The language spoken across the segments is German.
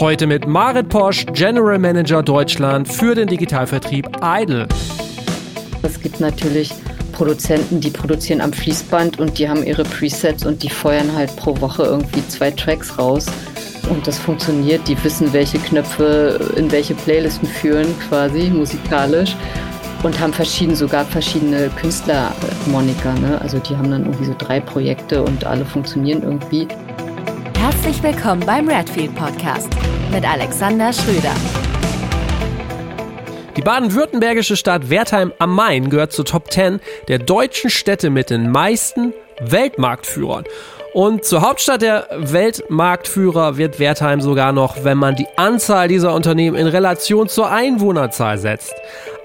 Heute mit Marit Posch, General Manager Deutschland für den Digitalvertrieb Idle. Es gibt natürlich Produzenten, die produzieren am Fließband und die haben ihre Presets und die feuern halt pro Woche irgendwie zwei Tracks raus. Und das funktioniert. Die wissen, welche Knöpfe in welche Playlisten führen, quasi musikalisch. Und haben verschieden, sogar verschiedene Künstlermoniker. Ne? Also die haben dann irgendwie so drei Projekte und alle funktionieren irgendwie. Herzlich willkommen beim Redfield Podcast mit Alexander Schröder. Die baden-württembergische Stadt Wertheim am Main gehört zur Top 10 der deutschen Städte mit den meisten Weltmarktführern. Und zur Hauptstadt der Weltmarktführer wird Wertheim sogar noch, wenn man die Anzahl dieser Unternehmen in Relation zur Einwohnerzahl setzt.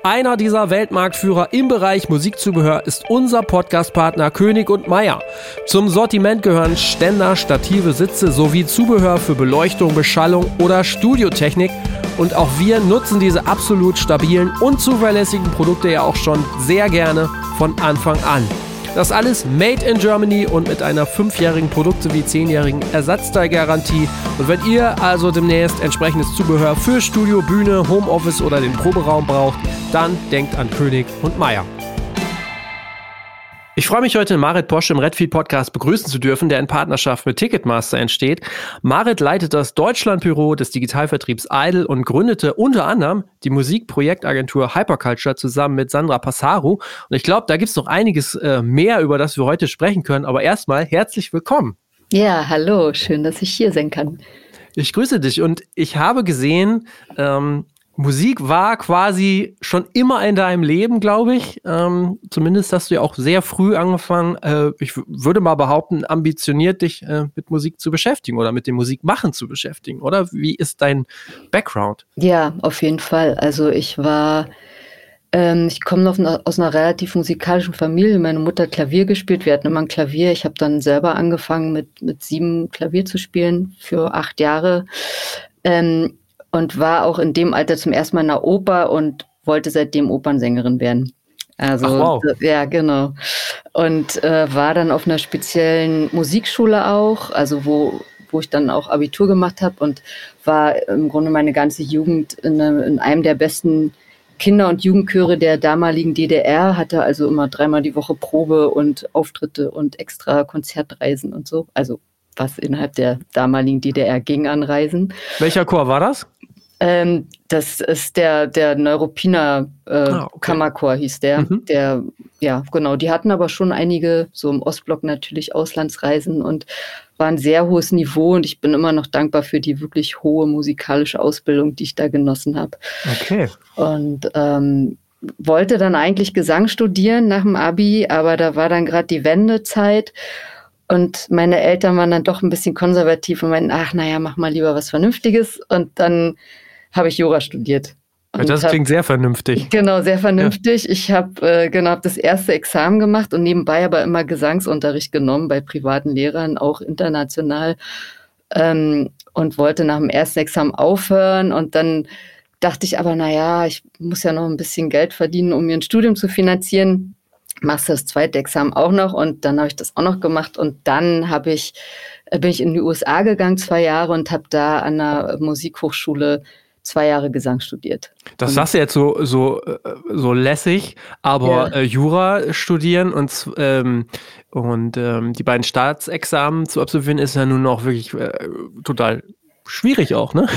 Einer dieser Weltmarktführer im Bereich Musikzubehör ist unser Podcastpartner König und Meier. Zum Sortiment gehören Ständer, Stative, Sitze sowie Zubehör für Beleuchtung, Beschallung oder Studiotechnik. Und auch wir nutzen diese absolut stabilen und zuverlässigen Produkte ja auch schon sehr gerne von Anfang an. Das alles made in Germany und mit einer fünfjährigen Produkt- sowie zehnjährigen Ersatzteilgarantie. Und wenn ihr also demnächst entsprechendes Zubehör für Studio, Bühne, Homeoffice oder den Proberaum braucht, dann denkt an König und Meier. Ich freue mich heute, Marit Posch im Redfield Podcast begrüßen zu dürfen, der in Partnerschaft mit Ticketmaster entsteht. Marit leitet das Deutschlandbüro des Digitalvertriebs Idle und gründete unter anderem die Musikprojektagentur Hyperculture zusammen mit Sandra Passaru. Und ich glaube, da gibt es noch einiges äh, mehr, über das wir heute sprechen können. Aber erstmal herzlich willkommen. Ja, hallo, schön, dass ich hier sein kann. Ich grüße dich und ich habe gesehen, ähm, Musik war quasi schon immer in deinem Leben, glaube ich. Ähm, zumindest hast du ja auch sehr früh angefangen, äh, ich würde mal behaupten, ambitioniert dich äh, mit Musik zu beschäftigen oder mit dem Musikmachen zu beschäftigen, oder? Wie ist dein Background? Ja, auf jeden Fall. Also ich war, ähm, ich komme noch aus einer relativ musikalischen Familie. Meine Mutter hat Klavier gespielt, wir hatten immer ein Klavier. Ich habe dann selber angefangen mit, mit sieben Klavier zu spielen für acht Jahre. Ähm, und war auch in dem Alter zum ersten Mal in der Oper und wollte seitdem Opernsängerin werden. Also Ach, wow. ja, genau. Und äh, war dann auf einer speziellen Musikschule auch, also wo wo ich dann auch Abitur gemacht habe und war im Grunde meine ganze Jugend in, in einem der besten Kinder- und Jugendchöre der damaligen DDR, hatte also immer dreimal die Woche Probe und Auftritte und extra Konzertreisen und so. Also was innerhalb der damaligen DDR ging an Reisen. Welcher Chor war das? Ähm, das ist der, der Neuropiner äh, ah, okay. Kammerchor hieß der. Mhm. Der, ja, genau. Die hatten aber schon einige, so im Ostblock natürlich, Auslandsreisen und war ein sehr hohes Niveau und ich bin immer noch dankbar für die wirklich hohe musikalische Ausbildung, die ich da genossen habe. Okay. Und ähm, wollte dann eigentlich Gesang studieren nach dem Abi, aber da war dann gerade die Wendezeit. Und meine Eltern waren dann doch ein bisschen konservativ und meinten, ach naja, mach mal lieber was Vernünftiges. Und dann habe ich Jura studiert. das hab, klingt sehr vernünftig. Genau, sehr vernünftig. Ja. Ich habe äh, genau hab das erste Examen gemacht und nebenbei aber immer Gesangsunterricht genommen bei privaten Lehrern, auch international. Ähm, und wollte nach dem ersten Examen aufhören. Und dann dachte ich aber, naja, ich muss ja noch ein bisschen Geld verdienen, um mir ein Studium zu finanzieren. Machst du das zweite Examen auch noch? Und dann habe ich das auch noch gemacht. Und dann habe ich, äh, bin ich in die USA gegangen, zwei Jahre, und habe da an der Musikhochschule zwei Jahre Gesang studiert. Das sagst du jetzt so, so, äh, so lässig, aber ja. äh, Jura studieren und, ähm, und ähm, die beiden Staatsexamen zu absolvieren, ist ja nun auch wirklich äh, total schwierig auch, ne?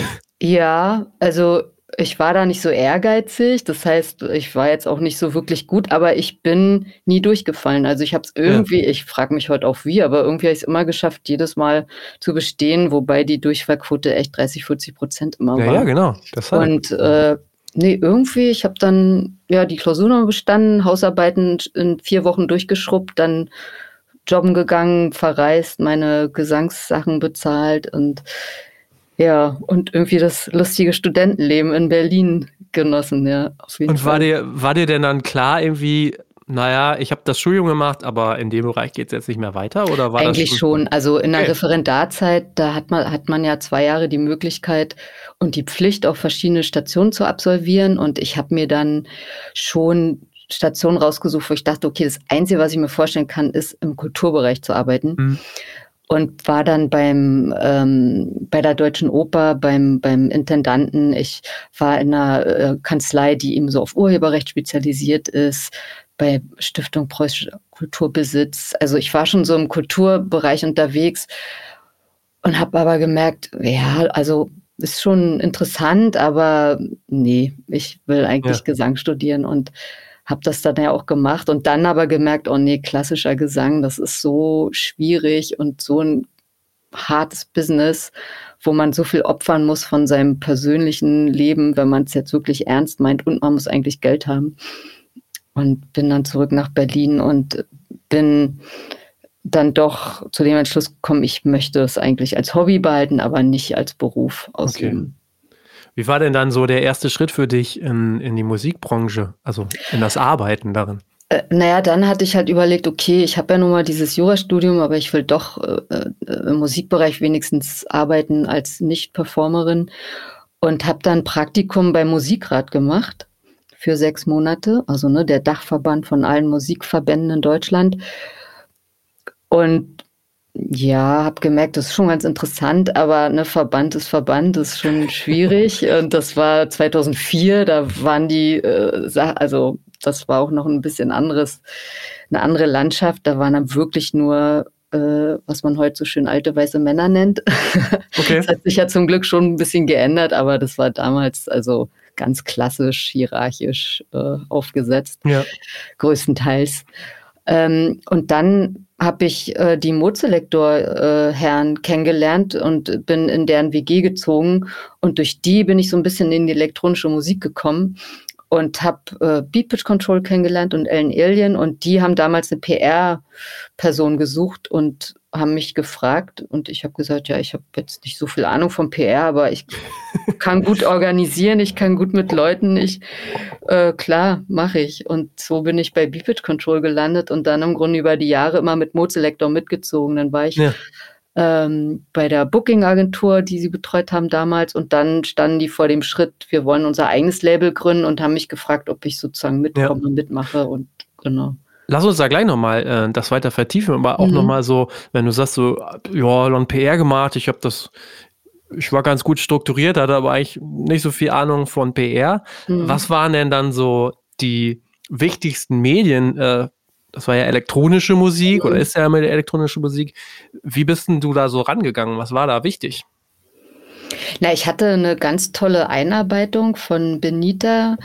Ja, also ich war da nicht so ehrgeizig. Das heißt, ich war jetzt auch nicht so wirklich gut, aber ich bin nie durchgefallen. Also ich habe es irgendwie, ja. ich frage mich heute auch wie, aber irgendwie habe ich es immer geschafft, jedes Mal zu bestehen, wobei die Durchfallquote echt 30, 40 Prozent immer ja, war. Ja, genau. Das Und äh, nee, irgendwie, ich habe dann ja die Klausur noch bestanden, Hausarbeiten in vier Wochen durchgeschrubbt, dann jobben gegangen, verreist, meine Gesangssachen bezahlt und ja, und irgendwie das lustige Studentenleben in Berlin genossen, ja. und war dir, war dir denn dann klar irgendwie, naja, ich habe das Studium gemacht, aber in dem Bereich geht es jetzt nicht mehr weiter? Oder war Eigentlich das schon? schon. Also in der okay. Referendarzeit, da hat man, hat man ja zwei Jahre die Möglichkeit und die Pflicht, auch verschiedene Stationen zu absolvieren. Und ich habe mir dann schon Stationen rausgesucht, wo ich dachte, okay, das Einzige, was ich mir vorstellen kann, ist im Kulturbereich zu arbeiten. Mhm. Und war dann beim ähm, bei der Deutschen Oper beim beim Intendanten. Ich war in einer äh, Kanzlei, die eben so auf Urheberrecht spezialisiert ist, bei Stiftung Preußischer Kulturbesitz. Also ich war schon so im Kulturbereich unterwegs und habe aber gemerkt, ja, also ist schon interessant, aber nee, ich will eigentlich ja. Gesang studieren und habe das dann ja auch gemacht und dann aber gemerkt, oh nee, klassischer Gesang, das ist so schwierig und so ein hartes Business, wo man so viel opfern muss von seinem persönlichen Leben, wenn man es jetzt wirklich ernst meint und man muss eigentlich Geld haben. Und bin dann zurück nach Berlin und bin dann doch zu dem Entschluss gekommen, ich möchte es eigentlich als Hobby behalten, aber nicht als Beruf ausüben. Okay. Wie war denn dann so der erste Schritt für dich in, in die Musikbranche, also in das Arbeiten darin? Äh, naja, dann hatte ich halt überlegt, okay, ich habe ja nun mal dieses Jurastudium, aber ich will doch äh, äh im Musikbereich wenigstens arbeiten als Nicht-Performerin und habe dann Praktikum beim Musikrat gemacht für sechs Monate, also ne, der Dachverband von allen Musikverbänden in Deutschland. Und ja, habe gemerkt, das ist schon ganz interessant, aber ne, Verband ist Verband, ist schon schwierig. Und das war 2004, da waren die, äh, also das war auch noch ein bisschen anderes, eine andere Landschaft. Da waren dann wirklich nur, äh, was man heute so schön alte weiße Männer nennt. Okay. Das hat sich ja zum Glück schon ein bisschen geändert, aber das war damals also ganz klassisch hierarchisch äh, aufgesetzt, ja. größtenteils. Ähm, und dann habe ich äh, die Mozelektor-Herren äh, kennengelernt und bin in deren WG gezogen. Und durch die bin ich so ein bisschen in die elektronische Musik gekommen und habe äh, Beat Pitch Control kennengelernt und Ellen Alien und die haben damals eine PR-Person gesucht und haben mich gefragt und ich habe gesagt, ja, ich habe jetzt nicht so viel Ahnung vom PR, aber ich kann gut organisieren, ich kann gut mit Leuten, ich äh, klar mache ich und so bin ich bei Beat Control gelandet und dann im Grunde über die Jahre immer mit Mozelektor mitgezogen. Dann war ich ja ähm, bei der Booking-Agentur, die sie betreut haben damals. Und dann standen die vor dem Schritt, wir wollen unser eigenes Label gründen und haben mich gefragt, ob ich sozusagen mitkomme, ja. mitmache und genau. Lass uns da gleich nochmal äh, das weiter vertiefen, aber auch mhm. nochmal so, wenn du sagst, so, ja, dann PR gemacht, ich habe das, ich war ganz gut strukturiert, hatte aber eigentlich nicht so viel Ahnung von PR. Mhm. Was waren denn dann so die wichtigsten Medien, äh, das war ja elektronische Musik oder mhm. ist ja immer die elektronische Musik. Wie bist denn du da so rangegangen? Was war da wichtig? Na, ich hatte eine ganz tolle Einarbeitung von Benita.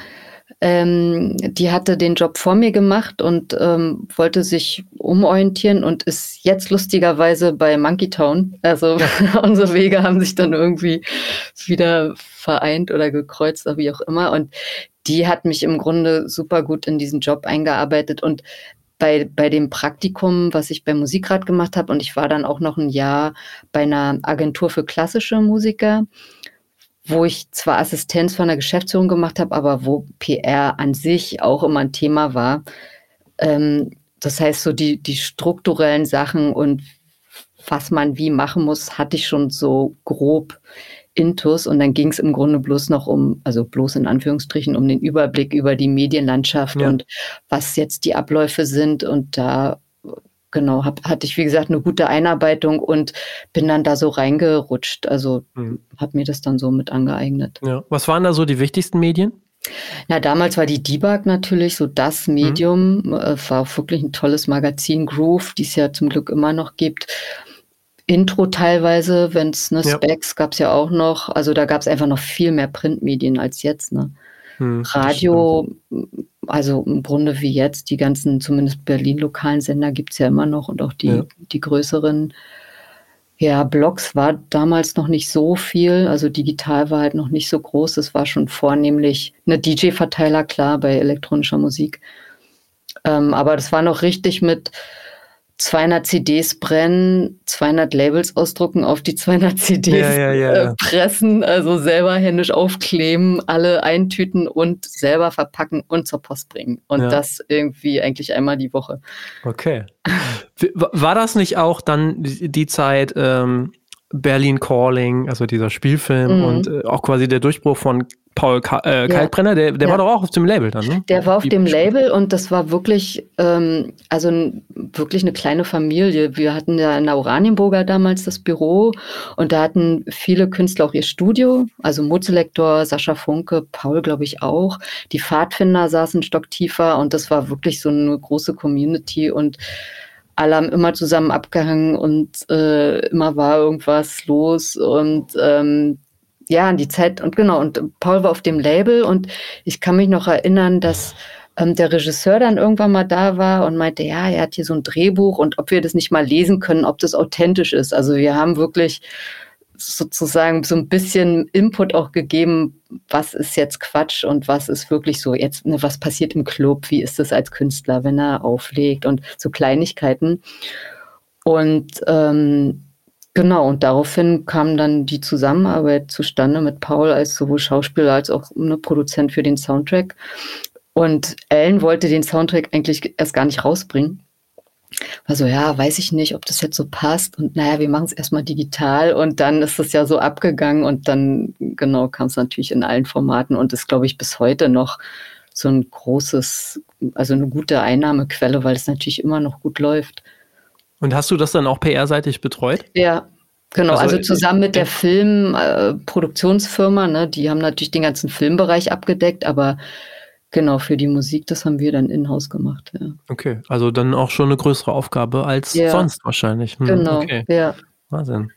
Ähm, die hatte den Job vor mir gemacht und ähm, wollte sich umorientieren und ist jetzt lustigerweise bei Monkey Town. Also ja. unsere Wege haben sich dann irgendwie wieder vereint oder gekreuzt, oder wie auch immer. Und die hat mich im Grunde super gut in diesen Job eingearbeitet und bei, bei dem Praktikum, was ich beim Musikrat gemacht habe, und ich war dann auch noch ein Jahr bei einer Agentur für klassische Musiker, wo ich zwar Assistenz von der Geschäftsführung gemacht habe, aber wo PR an sich auch immer ein Thema war. Ähm, das heißt, so die, die strukturellen Sachen und was man wie machen muss, hatte ich schon so grob Intus und dann ging es im Grunde bloß noch um, also bloß in Anführungsstrichen, um den Überblick über die Medienlandschaft ja. und was jetzt die Abläufe sind und da genau, hab, hatte ich wie gesagt eine gute Einarbeitung und bin dann da so reingerutscht. Also mhm. habe mir das dann so mit angeeignet. Ja. Was waren da so die wichtigsten Medien? Na, damals war die Debug natürlich so das mhm. Medium, mhm. war auch wirklich ein tolles Magazin, Groove, die es ja zum Glück immer noch gibt. Intro teilweise, wenn es ne, ja. Specs gab es ja auch noch. Also da gab es einfach noch viel mehr Printmedien als jetzt. Ne? Hm, Radio, also im Grunde wie jetzt, die ganzen, zumindest Berlin-lokalen Sender gibt es ja immer noch und auch die, ja. die größeren. Ja, Blogs war damals noch nicht so viel, also digital war halt noch nicht so groß. Es war schon vornehmlich eine DJ-Verteiler, klar, bei elektronischer Musik. Ähm, aber das war noch richtig mit 200 CDs brennen, 200 Labels ausdrucken, auf die 200 CDs ja, ja, ja, äh, pressen, also selber händisch aufkleben, alle eintüten und selber verpacken und zur Post bringen. Und das irgendwie eigentlich einmal die Woche. Okay. War das nicht auch dann die Zeit ähm, Berlin Calling, also dieser Spielfilm mhm. und äh, auch quasi der Durchbruch von Paul Ka äh, Kalkbrenner, der, der ja. war doch auch auf dem Label dann, ne? Der war auf Wie dem Label und das war wirklich, ähm, also wirklich eine kleine Familie. Wir hatten ja in der Oranienburger damals das Büro und da hatten viele Künstler auch ihr Studio, also Mozelektor, Sascha Funke, Paul glaube ich auch. Die Pfadfinder saßen Stock tiefer und das war wirklich so eine große Community und alle haben immer zusammen abgehangen und äh, immer war irgendwas los und ähm, ja, die Zeit und genau, und Paul war auf dem Label und ich kann mich noch erinnern, dass ähm, der Regisseur dann irgendwann mal da war und meinte, ja, er hat hier so ein Drehbuch und ob wir das nicht mal lesen können, ob das authentisch ist. Also wir haben wirklich sozusagen so ein bisschen Input auch gegeben, was ist jetzt Quatsch und was ist wirklich so jetzt, ne, was passiert im Club, wie ist es als Künstler, wenn er auflegt und so Kleinigkeiten. Und ähm, Genau, und daraufhin kam dann die Zusammenarbeit zustande mit Paul als sowohl Schauspieler als auch eine Produzent für den Soundtrack. Und Ellen wollte den Soundtrack eigentlich erst gar nicht rausbringen. War so, ja, weiß ich nicht, ob das jetzt so passt. Und naja, wir machen es erstmal digital. Und dann ist es ja so abgegangen. Und dann, genau, kam es natürlich in allen Formaten und ist, glaube ich, bis heute noch so ein großes, also eine gute Einnahmequelle, weil es natürlich immer noch gut läuft. Und hast du das dann auch PR-seitig betreut? Ja, Genau, also, also zusammen mit der Filmproduktionsfirma, äh, ne, die haben natürlich den ganzen Filmbereich abgedeckt, aber genau für die Musik, das haben wir dann in-house gemacht. Ja. Okay, also dann auch schon eine größere Aufgabe als ja. sonst wahrscheinlich. Hm, genau, okay. ja. Wahnsinn.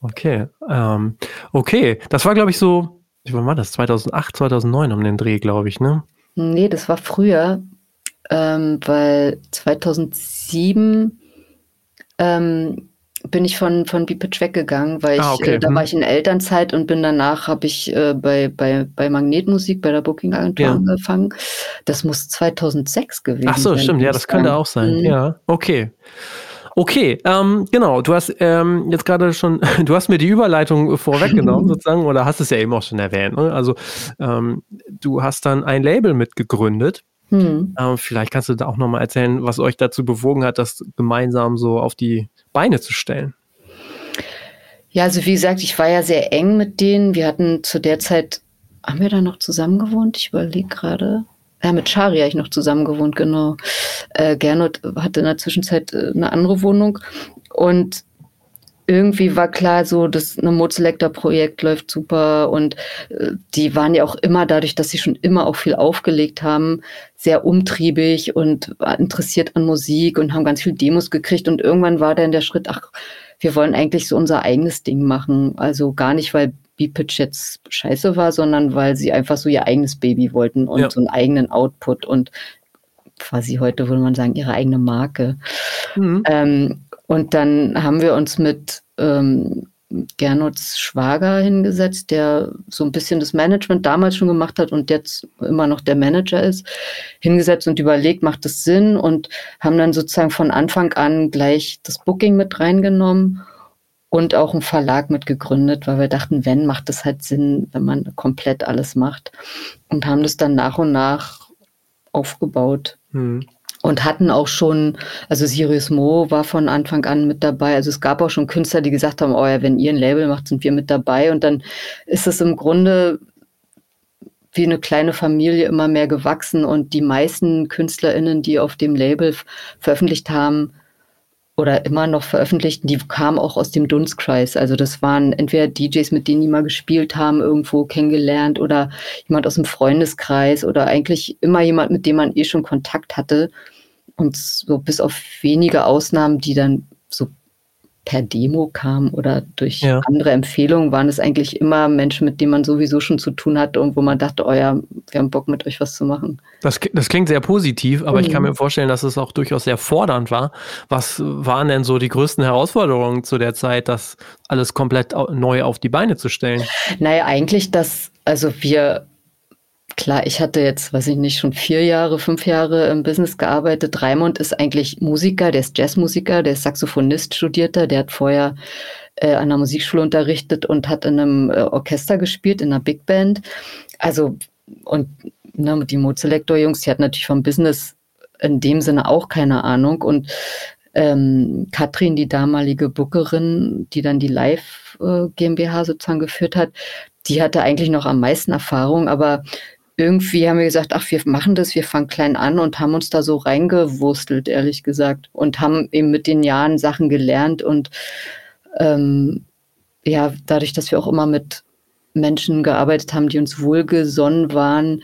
Okay, ähm, okay, das war glaube ich so, wann war das? 2008, 2009 um den Dreh, glaube ich, ne? Nee, das war früher, ähm, weil 2007 ähm, bin ich von, von B-Pitch weggegangen, weil ich, ah, okay. äh, da war mhm. ich in Elternzeit und bin danach, habe ich äh, bei, bei, bei Magnetmusik, bei der Booking-Agentur ja. angefangen. Das muss 2006 gewesen sein. Ach so, stimmt, ja, das könnte auch sein. Mhm. Ja, okay. Okay, ähm, genau. Du hast ähm, jetzt gerade schon, du hast mir die Überleitung vorweggenommen sozusagen, oder hast es ja eben auch schon erwähnt. Ne? Also ähm, du hast dann ein Label mitgegründet hm. Ähm, vielleicht kannst du da auch nochmal erzählen, was euch dazu bewogen hat, das gemeinsam so auf die Beine zu stellen. Ja, also wie gesagt, ich war ja sehr eng mit denen. Wir hatten zu der Zeit, haben wir da noch zusammen gewohnt? Ich überlege gerade. Ja, mit Shari habe ich noch zusammen gewohnt, genau. Äh, Gernot hatte in der Zwischenzeit äh, eine andere Wohnung. Und irgendwie war klar so, das eine Mood-Selector-Projekt läuft super und äh, die waren ja auch immer dadurch, dass sie schon immer auch viel aufgelegt haben, sehr umtriebig und interessiert an Musik und haben ganz viel Demos gekriegt und irgendwann war dann der Schritt, ach, wir wollen eigentlich so unser eigenes Ding machen. Also gar nicht, weil B-Pitch jetzt scheiße war, sondern weil sie einfach so ihr eigenes Baby wollten und ja. so einen eigenen Output und quasi heute würde man sagen, ihre eigene Marke. Mhm. Ähm, und dann haben wir uns mit ähm, Gernots Schwager hingesetzt, der so ein bisschen das Management damals schon gemacht hat und jetzt immer noch der Manager ist, hingesetzt und überlegt, macht das Sinn? Und haben dann sozusagen von Anfang an gleich das Booking mit reingenommen und auch einen Verlag mit gegründet, weil wir dachten, wenn, macht es halt Sinn, wenn man komplett alles macht. Und haben das dann nach und nach aufgebaut. Hm und hatten auch schon, also Sirius Mo war von Anfang an mit dabei. Also es gab auch schon Künstler, die gesagt haben, oh ja, wenn ihr ein Label macht, sind wir mit dabei. Und dann ist es im Grunde wie eine kleine Familie immer mehr gewachsen und die meisten KünstlerInnen, die auf dem Label veröffentlicht haben, oder immer noch veröffentlichten, die kamen auch aus dem Dunstkreis. Also das waren entweder DJs, mit denen die mal gespielt haben, irgendwo kennengelernt oder jemand aus dem Freundeskreis oder eigentlich immer jemand, mit dem man eh schon Kontakt hatte. Und so bis auf wenige Ausnahmen, die dann so per Demo kam oder durch ja. andere Empfehlungen, waren es eigentlich immer Menschen, mit denen man sowieso schon zu tun hatte und wo man dachte, oh ja, wir haben Bock mit euch was zu machen. Das, das klingt sehr positiv, aber mhm. ich kann mhm. mir vorstellen, dass es auch durchaus sehr fordernd war. Was waren denn so die größten Herausforderungen zu der Zeit, das alles komplett neu auf die Beine zu stellen? Naja, eigentlich, dass, also wir klar, ich hatte jetzt, weiß ich nicht, schon vier Jahre, fünf Jahre im Business gearbeitet. Raimund ist eigentlich Musiker, der ist Jazzmusiker, der ist Saxophonist, studierter, der hat vorher äh, an der Musikschule unterrichtet und hat in einem äh, Orchester gespielt, in einer Big Band. Also, und ne, die Mozelektor-Jungs, die hatten natürlich vom Business in dem Sinne auch keine Ahnung. Und ähm, Katrin, die damalige Bookerin, die dann die Live äh, GmbH sozusagen geführt hat, die hatte eigentlich noch am meisten Erfahrung, aber irgendwie haben wir gesagt, ach, wir machen das, wir fangen klein an und haben uns da so reingewurstelt, ehrlich gesagt, und haben eben mit den Jahren Sachen gelernt und ähm, ja, dadurch, dass wir auch immer mit Menschen gearbeitet haben, die uns wohlgesonnen waren,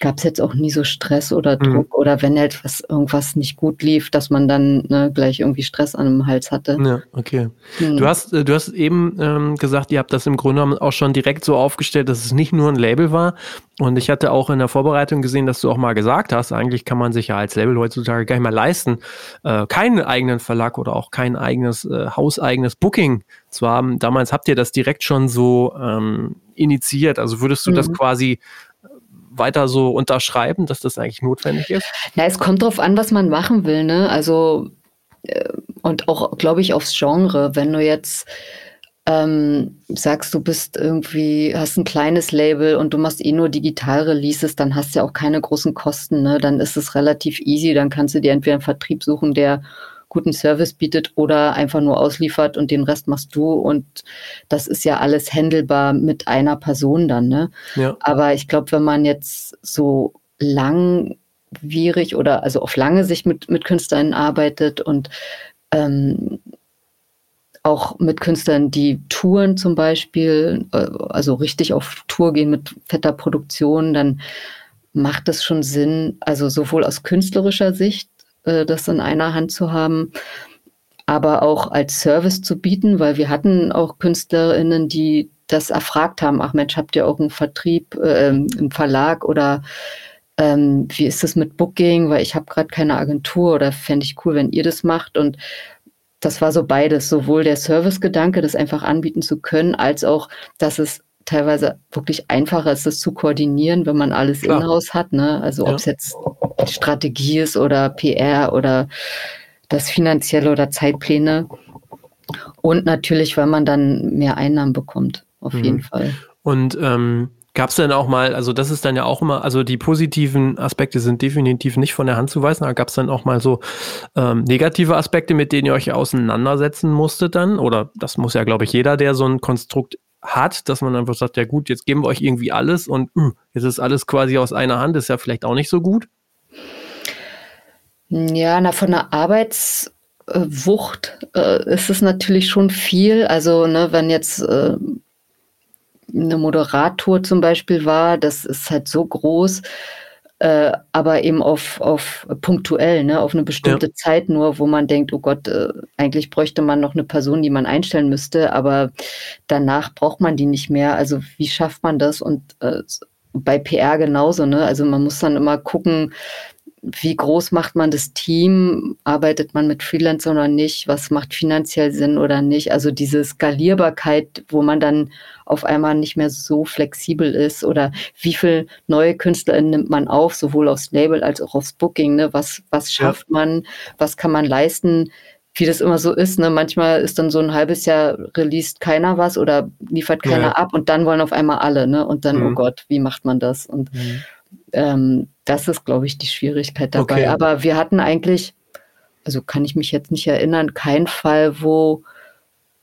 gab es jetzt auch nie so Stress oder mhm. Druck mhm. oder wenn etwas irgendwas nicht gut lief, dass man dann ne, gleich irgendwie Stress an dem Hals hatte. Ja, okay. Mhm. Du hast äh, du hast eben ähm, gesagt, ihr habt das im Grunde genommen auch schon direkt so aufgestellt, dass es nicht nur ein Label war. Und ich hatte auch in der Vorbereitung gesehen, dass du auch mal gesagt hast, eigentlich kann man sich ja als Label heutzutage gar nicht mehr leisten, äh, keinen eigenen Verlag oder auch kein eigenes äh, hauseigenes Booking zu haben. Damals habt ihr das direkt schon so ähm, initiiert. Also würdest du mhm. das quasi weiter so unterschreiben, dass das eigentlich notwendig ist? Na, es kommt drauf an, was man machen will, ne? Also äh, und auch, glaube ich, aufs Genre. Wenn du jetzt ähm, sagst, du bist irgendwie, hast ein kleines Label und du machst eh nur Digital-Releases, dann hast du ja auch keine großen Kosten, ne? Dann ist es relativ easy, dann kannst du dir entweder einen Vertrieb suchen, der guten Service bietet oder einfach nur ausliefert und den Rest machst du. Und das ist ja alles handelbar mit einer Person dann. Ne? Ja. Aber ich glaube, wenn man jetzt so langwierig oder also auf lange Sicht mit, mit Künstlern arbeitet und ähm, auch mit Künstlern, die touren zum Beispiel, äh, also richtig auf Tour gehen mit fetter Produktion, dann macht es schon Sinn, also sowohl aus künstlerischer Sicht äh, das in einer Hand zu haben, aber auch als Service zu bieten, weil wir hatten auch KünstlerInnen, die das erfragt haben, ach Mensch, habt ihr auch einen Vertrieb, äh, einen Verlag oder ähm, wie ist das mit Booking, weil ich habe gerade keine Agentur oder fände ich cool, wenn ihr das macht. Und das war so beides, sowohl der Servicegedanke, das einfach anbieten zu können, als auch, dass es teilweise wirklich einfacher ist, das zu koordinieren, wenn man alles in-house hat. Ne? Also ja. ob es jetzt Strategie ist oder PR oder das Finanzielle oder Zeitpläne. Und natürlich, weil man dann mehr Einnahmen bekommt, auf mhm. jeden Fall. Und ähm, gab es denn auch mal, also das ist dann ja auch immer, also die positiven Aspekte sind definitiv nicht von der Hand zu weisen, aber gab es dann auch mal so ähm, negative Aspekte, mit denen ihr euch auseinandersetzen musstet dann? Oder das muss ja, glaube ich, jeder, der so ein Konstrukt hat, dass man einfach sagt, ja gut, jetzt geben wir euch irgendwie alles und mh, hm, jetzt ist alles quasi aus einer Hand, ist ja vielleicht auch nicht so gut. Ja, na, von der Arbeitswucht äh, ist es natürlich schon viel. Also, ne, wenn jetzt äh, eine Moderator zum Beispiel war, das ist halt so groß, äh, aber eben auf, auf punktuell, ne, auf eine bestimmte ja. Zeit nur, wo man denkt, oh Gott, äh, eigentlich bräuchte man noch eine Person, die man einstellen müsste, aber danach braucht man die nicht mehr. Also wie schafft man das? Und äh, bei PR genauso, ne? Also man muss dann immer gucken, wie groß macht man das Team? Arbeitet man mit Freelancern oder nicht? Was macht finanziell Sinn oder nicht? Also diese Skalierbarkeit, wo man dann auf einmal nicht mehr so flexibel ist oder wie viel neue KünstlerInnen nimmt man auf, sowohl aufs Label als auch aufs Booking, ne? Was, was schafft ja. man? Was kann man leisten? Wie das immer so ist, ne? Manchmal ist dann so ein halbes Jahr released keiner was oder liefert keiner ja. ab und dann wollen auf einmal alle, ne? Und dann, oh mhm. oh Gott, wie macht man das? Und mhm. Ähm, das ist, glaube ich, die Schwierigkeit dabei. Okay. Aber wir hatten eigentlich, also kann ich mich jetzt nicht erinnern, keinen Fall, wo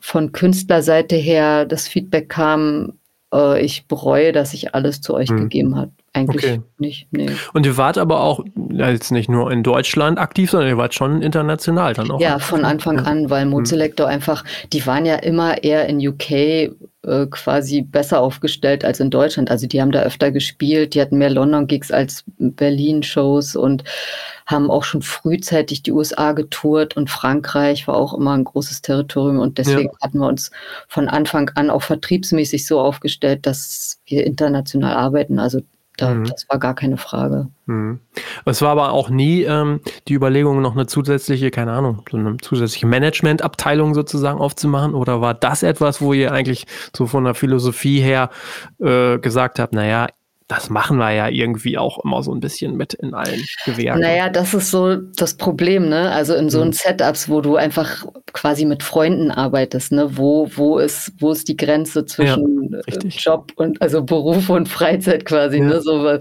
von Künstlerseite her das Feedback kam, äh, ich bereue, dass ich alles zu euch hm. gegeben habe. Eigentlich okay. nicht. Nee. Und ihr wart aber auch jetzt nicht nur in Deutschland aktiv, sondern ihr wart schon international dann auch. Ja, aktiv. von ne? Anfang ja. an, weil Modeselector hm. einfach, die waren ja immer eher in UK äh, quasi besser aufgestellt als in Deutschland. Also die haben da öfter gespielt, die hatten mehr London-Gigs als Berlin-Shows und haben auch schon frühzeitig die USA getourt und Frankreich war auch immer ein großes Territorium und deswegen ja. hatten wir uns von Anfang an auch vertriebsmäßig so aufgestellt, dass wir international arbeiten. Also da, mhm. Das war gar keine Frage. Mhm. Es war aber auch nie ähm, die Überlegung, noch eine zusätzliche, keine Ahnung, so eine zusätzliche Managementabteilung sozusagen aufzumachen? Oder war das etwas, wo ihr eigentlich so von der Philosophie her äh, gesagt habt, naja, das machen wir ja irgendwie auch immer so ein bisschen mit in allen Gewerken. Naja, das ist so das Problem, ne? Also in so mhm. Setups, wo du einfach quasi mit Freunden arbeitest, ne? Wo, wo ist, wo ist die Grenze zwischen ja, äh, Job und also Beruf und Freizeit quasi, ja. ne? So,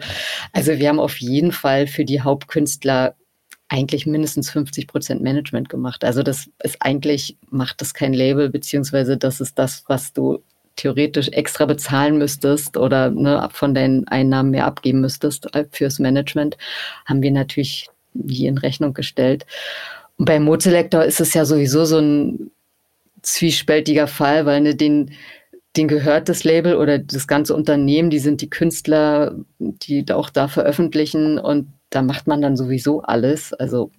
also wir haben auf jeden Fall für die Hauptkünstler eigentlich mindestens 50 Prozent Management gemacht. Also das ist eigentlich, macht das kein Label, beziehungsweise das ist das, was du theoretisch extra bezahlen müsstest oder ne, von deinen Einnahmen mehr abgeben müsstest fürs Management, haben wir natürlich nie in Rechnung gestellt. Und bei Mozelektor ist es ja sowieso so ein zwiespältiger Fall, weil ne, den, den gehört das Label oder das ganze Unternehmen, die sind die Künstler, die auch da veröffentlichen und da macht man dann sowieso alles. Also,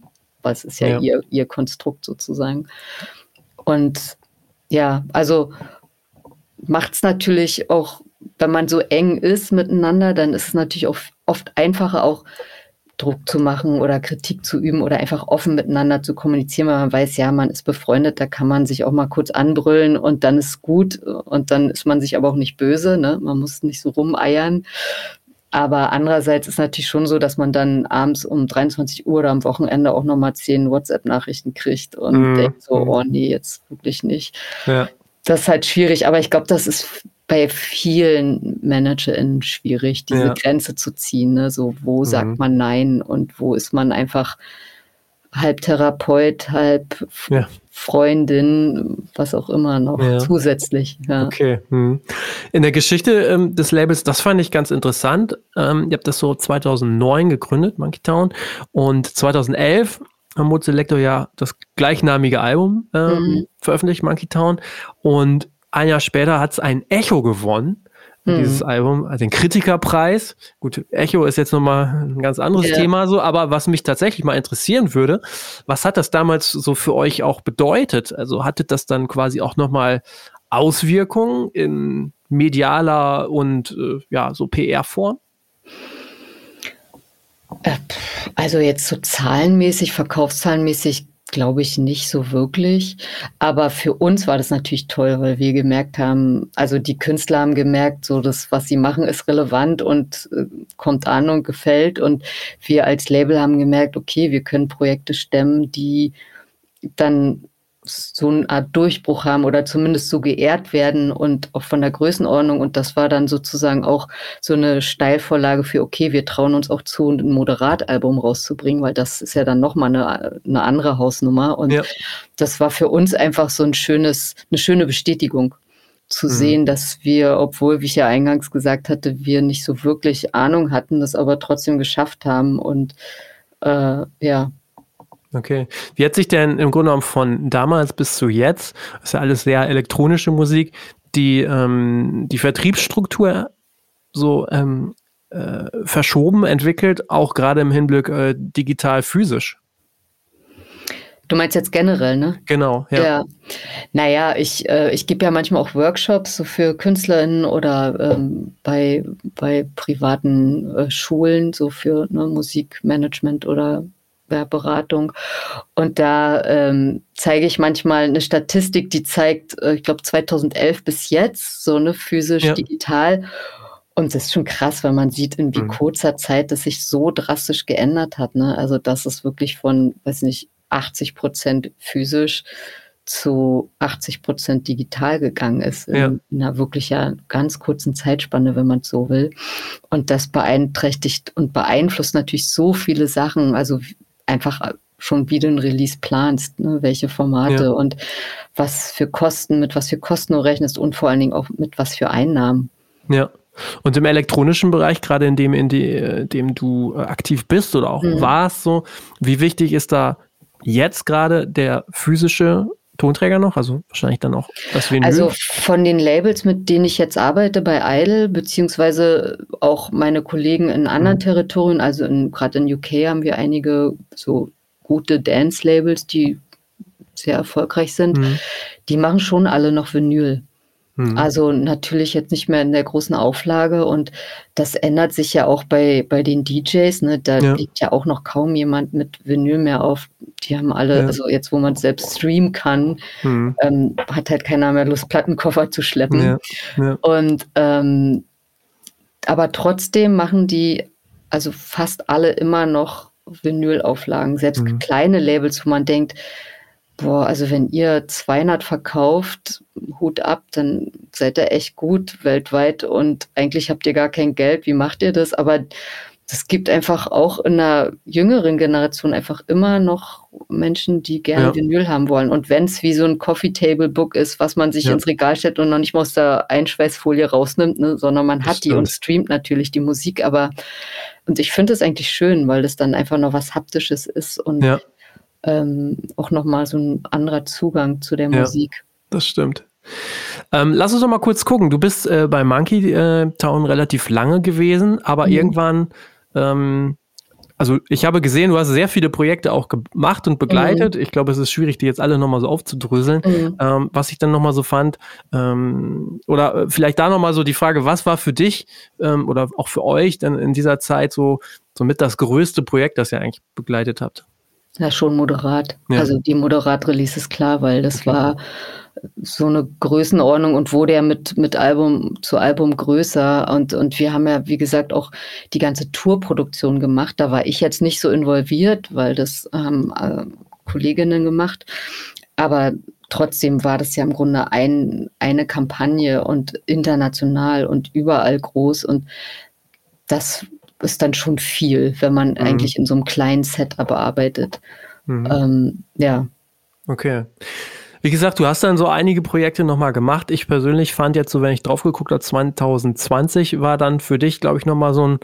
was ist ja, ja. Ihr, ihr Konstrukt sozusagen. Und ja, also macht es natürlich auch, wenn man so eng ist miteinander, dann ist es natürlich auch oft einfacher, auch Druck zu machen oder Kritik zu üben oder einfach offen miteinander zu kommunizieren, weil man weiß, ja, man ist befreundet, da kann man sich auch mal kurz anbrüllen und dann ist gut und dann ist man sich aber auch nicht böse, ne? Man muss nicht so rumeiern. Aber andererseits ist natürlich schon so, dass man dann abends um 23 Uhr oder am Wochenende auch nochmal zehn WhatsApp-Nachrichten kriegt und mhm. denkt so, mhm. oh nee, jetzt wirklich nicht. Ja. Das ist halt schwierig, aber ich glaube, das ist bei vielen ManagerInnen schwierig, diese ja. Grenze zu ziehen. Ne? So, wo mhm. sagt man Nein und wo ist man einfach halb Therapeut, halb ja. Freundin, was auch immer noch ja. zusätzlich. Ja. Okay. Hm. In der Geschichte ähm, des Labels, das fand ich ganz interessant. Ähm, ihr habt das so 2009 gegründet, Monkey Town, und 2011 haben Selector ja das gleichnamige Album ähm, mhm. veröffentlicht, Monkey Town, und ein Jahr später hat es ein Echo gewonnen hm. dieses Album, also den Kritikerpreis. Gut, Echo ist jetzt nochmal ein ganz anderes ja. Thema so, aber was mich tatsächlich mal interessieren würde, was hat das damals so für euch auch bedeutet? Also hatte das dann quasi auch nochmal Auswirkungen in medialer und äh, ja, so PR-Form? Äh, also jetzt so zahlenmäßig, verkaufszahlenmäßig glaube ich nicht so wirklich. Aber für uns war das natürlich toll, weil wir gemerkt haben, also die Künstler haben gemerkt, so das, was sie machen, ist relevant und äh, kommt an und gefällt. Und wir als Label haben gemerkt, okay, wir können Projekte stemmen, die dann so eine Art Durchbruch haben oder zumindest so geehrt werden und auch von der Größenordnung. Und das war dann sozusagen auch so eine Steilvorlage für, okay, wir trauen uns auch zu, ein Moderatalbum rauszubringen, weil das ist ja dann nochmal eine, eine andere Hausnummer. Und ja. das war für uns einfach so ein schönes, eine schöne Bestätigung zu mhm. sehen, dass wir, obwohl, wie ich ja eingangs gesagt hatte, wir nicht so wirklich Ahnung hatten, das aber trotzdem geschafft haben und äh, ja, Okay. Wie hat sich denn im Grunde genommen von damals bis zu jetzt, das ist ja alles sehr elektronische Musik, die, ähm, die Vertriebsstruktur so ähm, äh, verschoben, entwickelt, auch gerade im Hinblick äh, digital-physisch? Du meinst jetzt generell, ne? Genau, ja. ja. Naja, ich, äh, ich gebe ja manchmal auch Workshops so für KünstlerInnen oder ähm, bei, bei privaten äh, Schulen, so für ne, Musikmanagement oder Softwareberatung. Und da ähm, zeige ich manchmal eine Statistik, die zeigt, äh, ich glaube 2011 bis jetzt, so eine physisch, ja. digital. Und das ist schon krass, weil man sieht, in wie mhm. kurzer Zeit das sich so drastisch geändert hat. Ne? Also, dass es wirklich von, weiß nicht, 80 Prozent physisch zu 80 Prozent digital gegangen ist, in, ja. in einer wirklich ja ganz kurzen Zeitspanne, wenn man es so will. Und das beeinträchtigt und beeinflusst natürlich so viele Sachen. Also einfach schon wie du ein Release planst, ne? welche Formate ja. und was für Kosten, mit was für Kosten du rechnest und vor allen Dingen auch mit was für Einnahmen. Ja. Und im elektronischen Bereich, gerade in dem, in die, dem du äh, aktiv bist oder auch mhm. warst, so, wie wichtig ist da jetzt gerade der physische Tonträger noch? Also wahrscheinlich dann auch das Vinyl? Also von den Labels, mit denen ich jetzt arbeite bei Idle, beziehungsweise auch meine Kollegen in anderen mhm. Territorien, also gerade in UK haben wir einige so gute Dance-Labels, die sehr erfolgreich sind. Mhm. Die machen schon alle noch Vinyl. Mhm. Also natürlich jetzt nicht mehr in der großen Auflage und das ändert sich ja auch bei, bei den DJs. Ne? Da ja. liegt ja auch noch kaum jemand mit Vinyl mehr auf. Die haben alle, ja. also jetzt, wo man selbst streamen kann, mhm. ähm, hat halt keiner mehr Lust, Plattenkoffer zu schleppen. Ja. Und ähm, aber trotzdem machen die, also fast alle immer noch Vinylauflagen, selbst mhm. kleine Labels, wo man denkt, boah, also wenn ihr 200 verkauft, Hut ab, dann seid ihr echt gut weltweit und eigentlich habt ihr gar kein Geld. Wie macht ihr das? Aber das gibt einfach auch in einer jüngeren Generation einfach immer noch Menschen, die gerne ja. Vinyl haben wollen. Und wenn es wie so ein Coffee Table Book ist, was man sich ja. ins Regal stellt und noch nicht mal aus der Einschweißfolie rausnimmt, ne, sondern man hat die und streamt natürlich die Musik. Aber und ich finde es eigentlich schön, weil das dann einfach noch was Haptisches ist und ja. Ähm, auch nochmal so ein anderer Zugang zu der Musik. Das stimmt. Ähm, lass uns doch mal kurz gucken. Du bist äh, bei Monkey äh, Town relativ lange gewesen, aber mhm. irgendwann, ähm, also ich habe gesehen, du hast sehr viele Projekte auch gemacht und begleitet. Mhm. Ich glaube, es ist schwierig, die jetzt alle nochmal so aufzudröseln. Mhm. Ähm, was ich dann nochmal so fand, ähm, oder äh, vielleicht da nochmal so die Frage, was war für dich ähm, oder auch für euch dann in dieser Zeit so somit das größte Projekt, das ihr eigentlich begleitet habt? Ja, schon moderat. Ja. Also die Moderat-Release ist klar, weil das okay. war so eine Größenordnung und wurde ja mit, mit Album zu Album größer. Und, und wir haben ja, wie gesagt, auch die ganze Tourproduktion gemacht. Da war ich jetzt nicht so involviert, weil das haben äh, Kolleginnen gemacht. Aber trotzdem war das ja im Grunde ein, eine Kampagne und international und überall groß. Und das ist dann schon viel, wenn man mhm. eigentlich in so einem kleinen Setup arbeitet. Mhm. Ähm, ja. Okay. Wie gesagt, du hast dann so einige Projekte nochmal gemacht. Ich persönlich fand jetzt so, wenn ich drauf geguckt habe, 2020 war dann für dich, glaube ich, nochmal so ein,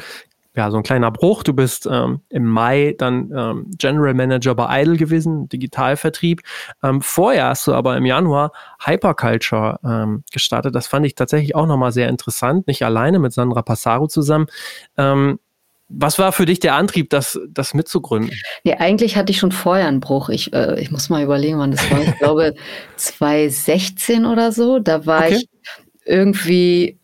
ja, so ein kleiner Bruch. Du bist ähm, im Mai dann ähm, General Manager bei Idle gewesen, Digitalvertrieb. Ähm, vorher hast du aber im Januar Hyperculture ähm, gestartet. Das fand ich tatsächlich auch nochmal sehr interessant. Nicht alleine mit Sandra Passaro zusammen. Was war für dich der Antrieb, das, das mitzugründen? Nee, eigentlich hatte ich schon vorher einen Bruch. Ich, äh, ich muss mal überlegen, wann das war. Ich glaube 2016 oder so. Da war okay. ich irgendwie,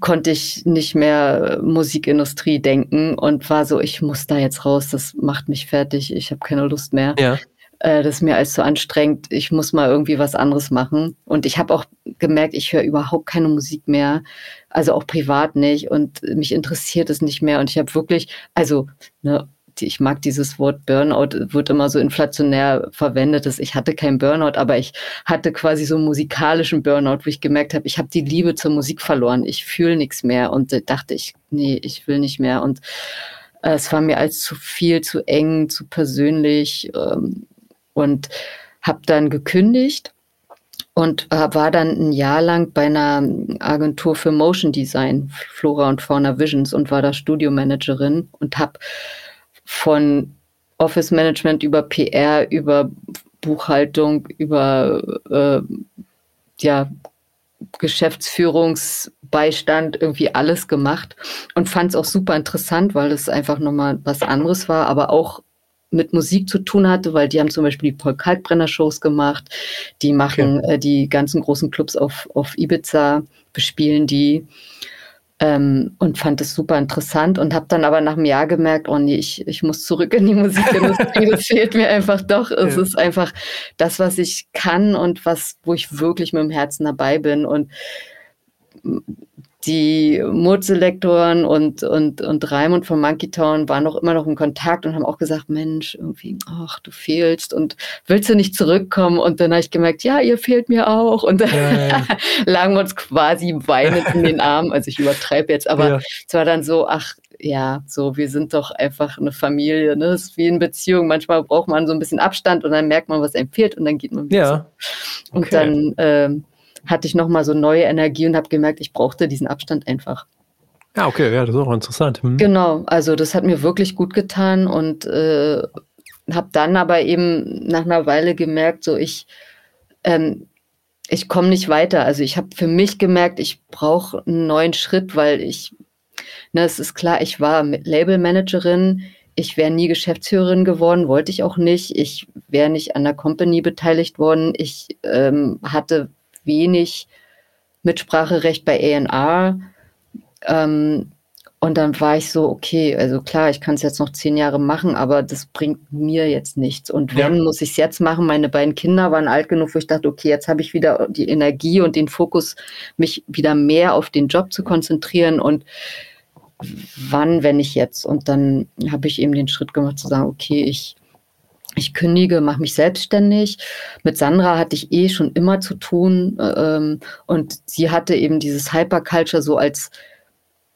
konnte ich nicht mehr Musikindustrie denken und war so, ich muss da jetzt raus, das macht mich fertig, ich habe keine Lust mehr. Ja äh, das ist mir alles zu anstrengend, ich muss mal irgendwie was anderes machen. Und ich habe auch gemerkt, ich höre überhaupt keine Musik mehr, also auch privat nicht und mich interessiert es nicht mehr. Und ich habe wirklich, also, ne, ich mag dieses Wort Burnout, wird immer so inflationär verwendet. Ich hatte keinen Burnout, aber ich hatte quasi so einen musikalischen Burnout, wo ich gemerkt habe, ich habe die Liebe zur Musik verloren. Ich fühle nichts mehr und dachte ich, nee, ich will nicht mehr. Und äh, es war mir als zu viel, zu eng, zu persönlich. Ähm, und habe dann gekündigt und war dann ein Jahr lang bei einer Agentur für Motion Design, Flora und Fauna Visions und war da Studiomanagerin und habe von Office Management über PR, über Buchhaltung, über äh, ja, Geschäftsführungsbeistand irgendwie alles gemacht und fand es auch super interessant, weil es einfach nochmal was anderes war, aber auch mit Musik zu tun hatte, weil die haben zum Beispiel die Paul Kalkbrenner Shows gemacht, die machen okay. äh, die ganzen großen Clubs auf, auf Ibiza, bespielen die ähm, und fand es super interessant und habe dann aber nach einem Jahr gemerkt, oh nee, ich, ich muss zurück in die Musikindustrie, das fehlt mir einfach doch. Es ja. ist einfach das, was ich kann und was, wo ich wirklich mit dem Herzen dabei bin und die Mood-Selektoren und, und, und Raimund von Monkey Town waren noch immer noch in Kontakt und haben auch gesagt, Mensch, irgendwie, ach, du fehlst und willst du nicht zurückkommen? Und dann habe ich gemerkt, ja, ihr fehlt mir auch. Und dann ja, lagen wir uns quasi weinend in den Armen. Also ich übertreibe jetzt, aber ja. es war dann so, ach, ja, so, wir sind doch einfach eine Familie, ne? Es ist wie in Beziehung. Manchmal braucht man so ein bisschen Abstand und dann merkt man, was einem fehlt und dann geht man wieder. Ja. Okay. Und dann, ähm, hatte ich nochmal so neue Energie und habe gemerkt, ich brauchte diesen Abstand einfach. Ja, okay, ja, das ist auch interessant. Hm. Genau, also das hat mir wirklich gut getan und äh, habe dann aber eben nach einer Weile gemerkt, so ich, ähm, ich komme nicht weiter. Also ich habe für mich gemerkt, ich brauche einen neuen Schritt, weil ich, ne, es ist klar, ich war Labelmanagerin, ich wäre nie Geschäftsführerin geworden, wollte ich auch nicht. Ich wäre nicht an der Company beteiligt worden. Ich ähm, hatte wenig Mitspracherecht bei A&R. Ähm, und dann war ich so, okay, also klar, ich kann es jetzt noch zehn Jahre machen, aber das bringt mir jetzt nichts. Und wenn, ja. muss ich es jetzt machen. Meine beiden Kinder waren alt genug, wo ich dachte, okay, jetzt habe ich wieder die Energie und den Fokus, mich wieder mehr auf den Job zu konzentrieren. Und wann, wenn ich jetzt? Und dann habe ich eben den Schritt gemacht zu sagen, okay, ich ich kündige, mache mich selbstständig. Mit Sandra hatte ich eh schon immer zu tun ähm, und sie hatte eben dieses Hyperculture so als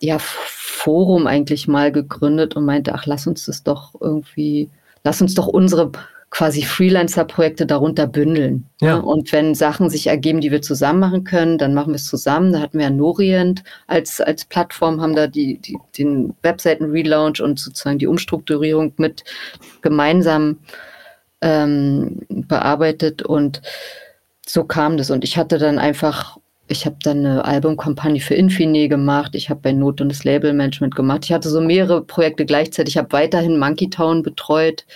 ja, Forum eigentlich mal gegründet und meinte, ach, lass uns das doch irgendwie, lass uns doch unsere quasi Freelancer-Projekte darunter bündeln. Ja. Und wenn Sachen sich ergeben, die wir zusammen machen können, dann machen wir es zusammen. Da hatten wir ja Norient als, als Plattform, haben da die, die, den Webseiten-Relaunch und sozusagen die Umstrukturierung mit gemeinsam ähm, bearbeitet und so kam das. Und ich hatte dann einfach, ich habe dann eine Albumkampagne für Infine gemacht, ich habe bei Not und das Labelmanagement gemacht. Ich hatte so mehrere Projekte gleichzeitig. Ich habe weiterhin Monkey Town betreut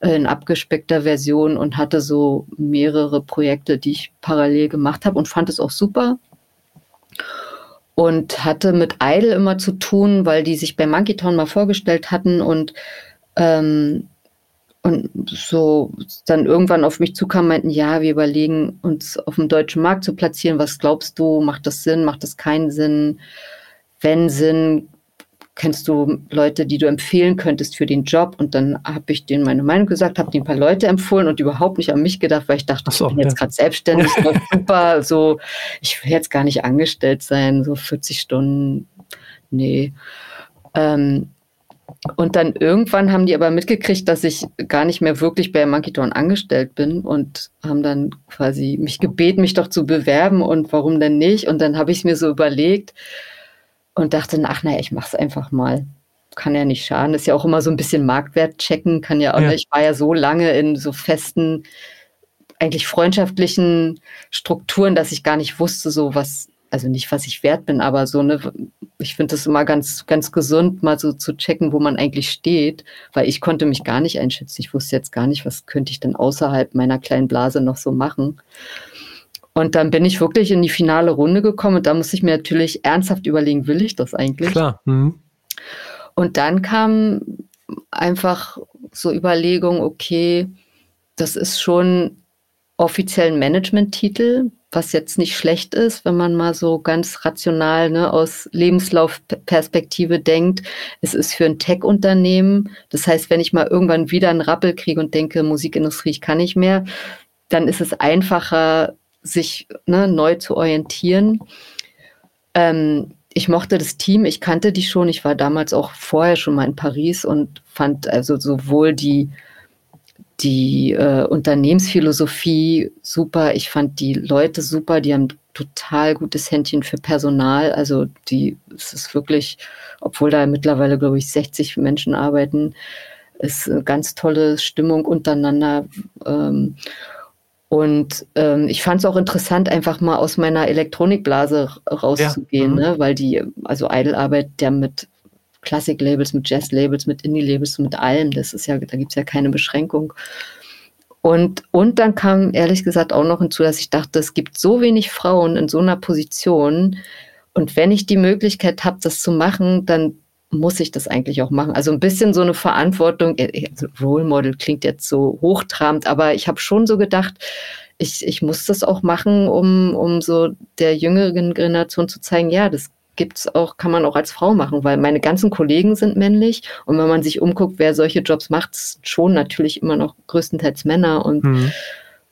in abgespeckter Version und hatte so mehrere Projekte, die ich parallel gemacht habe und fand es auch super. Und hatte mit Idle immer zu tun, weil die sich bei Monkey Town mal vorgestellt hatten und ähm, und so dann irgendwann auf mich zukam, meinten, ja, wir überlegen, uns auf dem deutschen Markt zu platzieren. Was glaubst du? Macht das Sinn? Macht das keinen Sinn? Wenn Sinn, kennst du Leute, die du empfehlen könntest für den Job? Und dann habe ich denen meine Meinung gesagt, habe denen ein paar Leute empfohlen und überhaupt nicht an mich gedacht, weil ich dachte, so, ich bin ja. jetzt gerade selbstständig, super, so, ich will jetzt gar nicht angestellt sein, so 40 Stunden, nee. Ähm, und dann irgendwann haben die aber mitgekriegt, dass ich gar nicht mehr wirklich bei Monkeytown angestellt bin und haben dann quasi mich gebeten, mich doch zu bewerben und warum denn nicht? Und dann habe ich es mir so überlegt und dachte, ach naja, ich mache es einfach mal. Kann ja nicht schaden. Ist ja auch immer so ein bisschen Marktwert checken, kann ja auch ja. nicht. Ich war ja so lange in so festen, eigentlich freundschaftlichen Strukturen, dass ich gar nicht wusste, so was, also nicht, was ich wert bin, aber so eine, ich finde das immer ganz, ganz gesund, mal so zu checken, wo man eigentlich steht, weil ich konnte mich gar nicht einschätzen. Ich wusste jetzt gar nicht, was könnte ich denn außerhalb meiner kleinen Blase noch so machen. Und dann bin ich wirklich in die finale Runde gekommen und da muss ich mir natürlich ernsthaft überlegen, will ich das eigentlich? Klar. Mhm. Und dann kam einfach so Überlegung, okay, das ist schon offiziell ein Management-Titel, was jetzt nicht schlecht ist, wenn man mal so ganz rational ne, aus Lebenslaufperspektive denkt. Es ist für ein Tech-Unternehmen. Das heißt, wenn ich mal irgendwann wieder einen Rappel kriege und denke, Musikindustrie, ich kann nicht mehr, dann ist es einfacher, sich ne, neu zu orientieren. Ähm, ich mochte das Team, ich kannte die schon. Ich war damals auch vorher schon mal in Paris und fand also sowohl die die äh, Unternehmensphilosophie super. Ich fand die Leute super. Die haben total gutes Händchen für Personal. Also die, es ist wirklich, obwohl da mittlerweile, glaube ich, 60 Menschen arbeiten, ist eine ganz tolle Stimmung untereinander. Ähm, und ähm, ich fand es auch interessant, einfach mal aus meiner Elektronikblase rauszugehen, ja. mhm. ne? weil die, also Idle arbeitet ja mit Klassik-Labels, mit Jazz-Labels, mit Indie-Labels, mit allem. Das ist ja, da gibt es ja keine Beschränkung. Und, und dann kam ehrlich gesagt auch noch hinzu, dass ich dachte, es gibt so wenig Frauen in so einer Position. Und wenn ich die Möglichkeit habe, das zu machen, dann muss ich das eigentlich auch machen. Also ein bisschen so eine Verantwortung. Also Role Model klingt jetzt so hochtrabend, aber ich habe schon so gedacht, ich, ich muss das auch machen, um, um so der jüngeren Generation zu zeigen, ja, das gibt's auch, kann man auch als Frau machen, weil meine ganzen Kollegen sind männlich und wenn man sich umguckt, wer solche Jobs macht, schon natürlich immer noch größtenteils Männer und mhm.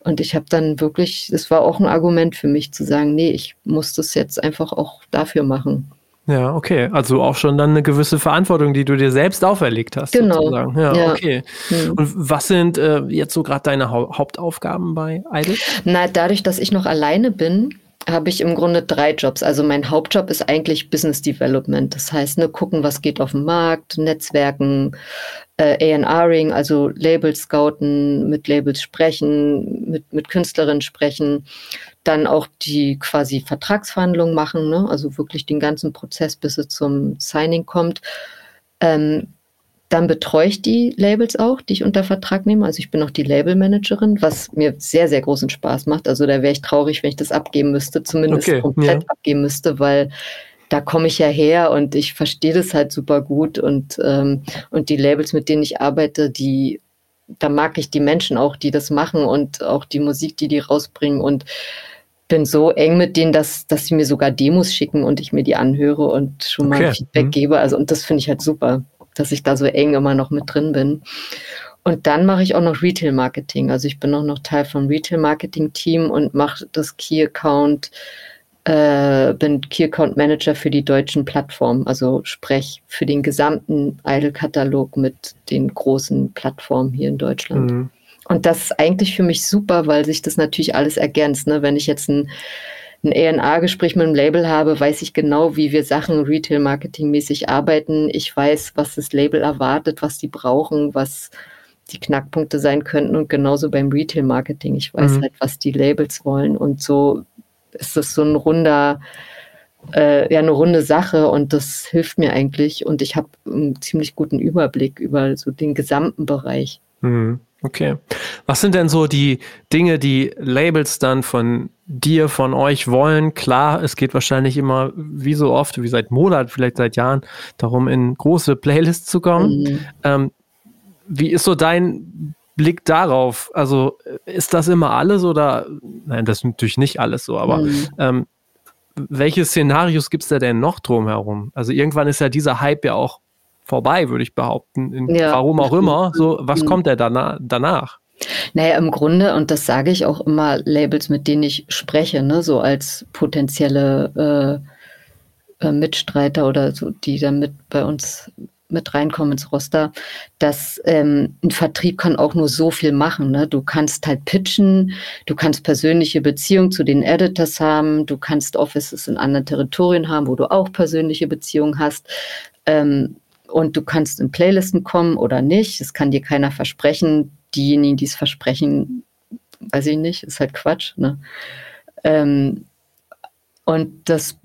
Und ich habe dann wirklich, es war auch ein Argument für mich zu sagen, nee, ich muss das jetzt einfach auch dafür machen. Ja, okay. Also auch schon dann eine gewisse Verantwortung, die du dir selbst auferlegt hast. Genau. Sozusagen. Ja, ja. okay. Mhm. Und was sind äh, jetzt so gerade deine ha Hauptaufgaben bei Idle? Na, dadurch, dass ich noch alleine bin, habe ich im Grunde drei Jobs. Also mein Hauptjob ist eigentlich Business Development. Das heißt, ne, gucken, was geht auf dem Markt, Netzwerken, äh, A&Ring, also Labels scouten, mit Labels sprechen, mit, mit Künstlerinnen sprechen, dann auch die quasi Vertragsverhandlungen machen, ne? also wirklich den ganzen Prozess, bis es zum Signing kommt. Ähm, dann betreue ich die Labels auch, die ich unter Vertrag nehme. Also ich bin auch die Labelmanagerin, was mir sehr, sehr großen Spaß macht. Also da wäre ich traurig, wenn ich das abgeben müsste, zumindest okay, komplett ja. abgeben müsste, weil da komme ich ja her und ich verstehe das halt super gut. Und, ähm, und die Labels, mit denen ich arbeite, die, da mag ich die Menschen auch, die das machen und auch die Musik, die die rausbringen. Und bin so eng mit denen, dass, dass sie mir sogar Demos schicken und ich mir die anhöre und schon okay. mal Feedback mhm. gebe. Also, und das finde ich halt super dass ich da so eng immer noch mit drin bin. Und dann mache ich auch noch Retail Marketing. Also ich bin auch noch Teil vom Retail Marketing Team und mache das Key Account äh, bin Key Account Manager für die deutschen Plattformen, also sprech für den gesamten Idol-Katalog mit den großen Plattformen hier in Deutschland. Mhm. Und das ist eigentlich für mich super, weil sich das natürlich alles ergänzt. Ne? Wenn ich jetzt ein, ein ENA-Gespräch mit einem Label habe, weiß ich genau, wie wir Sachen Retail-Marketing-mäßig arbeiten. Ich weiß, was das Label erwartet, was die brauchen, was die Knackpunkte sein könnten und genauso beim Retail-Marketing. Ich weiß mhm. halt, was die Labels wollen und so ist das so ein runder, äh, ja, eine runde Sache und das hilft mir eigentlich und ich habe einen ziemlich guten Überblick über so den gesamten Bereich. Mhm. Okay. Was sind denn so die Dinge, die Labels dann von dir, von euch wollen? Klar, es geht wahrscheinlich immer, wie so oft, wie seit Monaten, vielleicht seit Jahren, darum, in große Playlists zu kommen. Mhm. Ähm, wie ist so dein Blick darauf? Also ist das immer alles oder, nein, das ist natürlich nicht alles so, aber mhm. ähm, welche Szenarios gibt es da denn noch drumherum? Also irgendwann ist ja dieser Hype ja auch vorbei, würde ich behaupten. In, ja. Warum auch immer. So, was mhm. kommt der danach? danach? Naja, im Grunde, und das sage ich auch immer Labels, mit denen ich spreche, ne, so als potenzielle äh, äh, Mitstreiter oder so, die dann mit bei uns mit reinkommen ins Roster, dass ähm, ein Vertrieb kann auch nur so viel machen. Ne? Du kannst halt pitchen, du kannst persönliche Beziehungen zu den Editors haben, du kannst Offices in anderen Territorien haben, wo du auch persönliche Beziehungen hast. Ähm, und du kannst in Playlisten kommen oder nicht. Das kann dir keiner versprechen. Diejenigen, die es versprechen, weiß ich nicht, ist halt Quatsch. Ne? Ähm, und das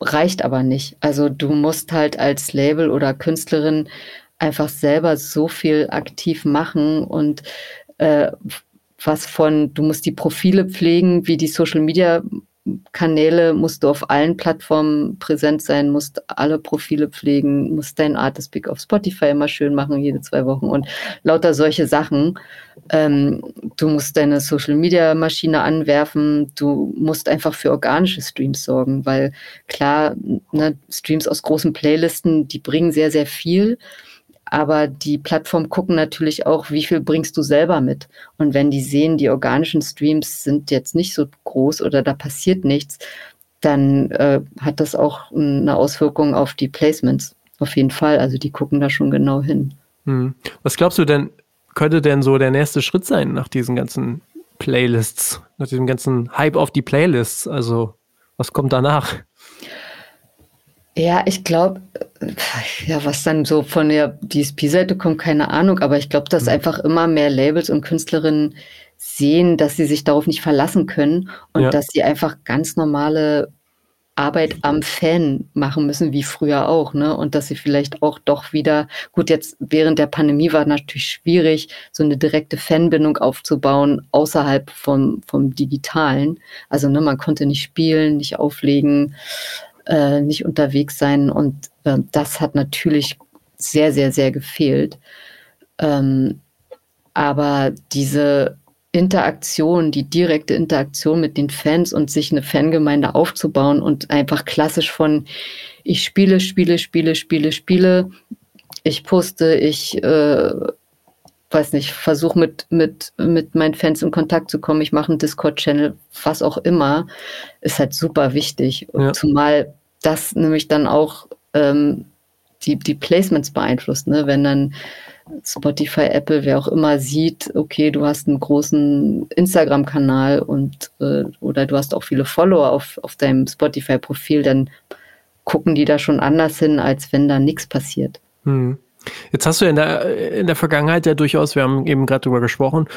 reicht aber nicht. Also du musst halt als Label oder Künstlerin einfach selber so viel aktiv machen und äh, was von, du musst die Profile pflegen, wie die Social Media Kanäle musst du auf allen Plattformen präsent sein, musst alle Profile pflegen, musst dein Artist Pick auf Spotify immer schön machen, jede zwei Wochen und lauter solche Sachen. Ähm, du musst deine Social Media Maschine anwerfen, du musst einfach für organische Streams sorgen, weil klar, ne, Streams aus großen Playlisten, die bringen sehr, sehr viel. Aber die Plattformen gucken natürlich auch, wie viel bringst du selber mit. Und wenn die sehen, die organischen Streams sind jetzt nicht so groß oder da passiert nichts, dann äh, hat das auch eine Auswirkung auf die Placements. Auf jeden Fall. Also die gucken da schon genau hin. Hm. Was glaubst du denn, könnte denn so der nächste Schritt sein nach diesen ganzen Playlists, nach diesem ganzen Hype auf die Playlists? Also was kommt danach? Ja, ich glaube, ja, was dann so von der DSP-Seite kommt, keine Ahnung, aber ich glaube, dass mhm. einfach immer mehr Labels und Künstlerinnen sehen, dass sie sich darauf nicht verlassen können und ja. dass sie einfach ganz normale Arbeit am Fan machen müssen, wie früher auch, ne? Und dass sie vielleicht auch doch wieder, gut, jetzt während der Pandemie war natürlich schwierig, so eine direkte Fanbindung aufzubauen, außerhalb vom, vom Digitalen. Also, ne, man konnte nicht spielen, nicht auflegen äh, nicht unterwegs sein. Und äh, das hat natürlich sehr, sehr, sehr gefehlt. Ähm, aber diese Interaktion, die direkte Interaktion mit den Fans und sich eine Fangemeinde aufzubauen und einfach klassisch von ich spiele, spiele, spiele, spiele, spiele, ich poste, ich äh, weiß nicht, versuche mit, mit, mit meinen Fans in Kontakt zu kommen, ich mache einen Discord-Channel, was auch immer, ist halt super wichtig. Ja. Zumal das nämlich dann auch ähm, die, die Placements beeinflusst. Ne? Wenn dann Spotify, Apple, wer auch immer sieht, okay, du hast einen großen Instagram-Kanal und äh, oder du hast auch viele Follower auf, auf deinem Spotify-Profil, dann gucken die da schon anders hin, als wenn da nichts passiert. Hm. Jetzt hast du in der, in der Vergangenheit ja durchaus, wir haben eben gerade drüber gesprochen,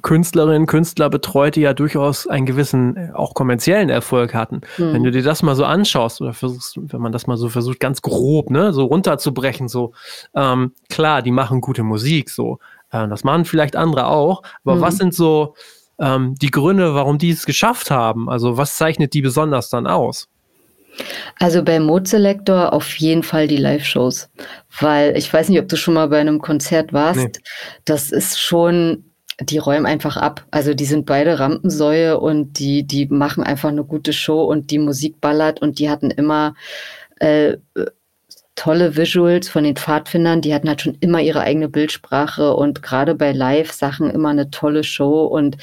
Künstlerinnen, Künstler betreut, die ja durchaus einen gewissen, äh, auch kommerziellen Erfolg hatten. Mhm. Wenn du dir das mal so anschaust oder versuchst, wenn man das mal so versucht, ganz grob, ne, so runterzubrechen, so, ähm, klar, die machen gute Musik, so, äh, das machen vielleicht andere auch, aber mhm. was sind so ähm, die Gründe, warum die es geschafft haben? Also, was zeichnet die besonders dann aus? Also bei Mode Selector auf jeden Fall die Live-Shows, weil ich weiß nicht, ob du schon mal bei einem Konzert warst. Nee. Das ist schon die räumen einfach ab. Also die sind beide Rampensäue und die, die machen einfach eine gute Show und die Musik ballert und die hatten immer äh, tolle Visuals von den Pfadfindern. Die hatten halt schon immer ihre eigene Bildsprache und gerade bei Live-Sachen immer eine tolle Show und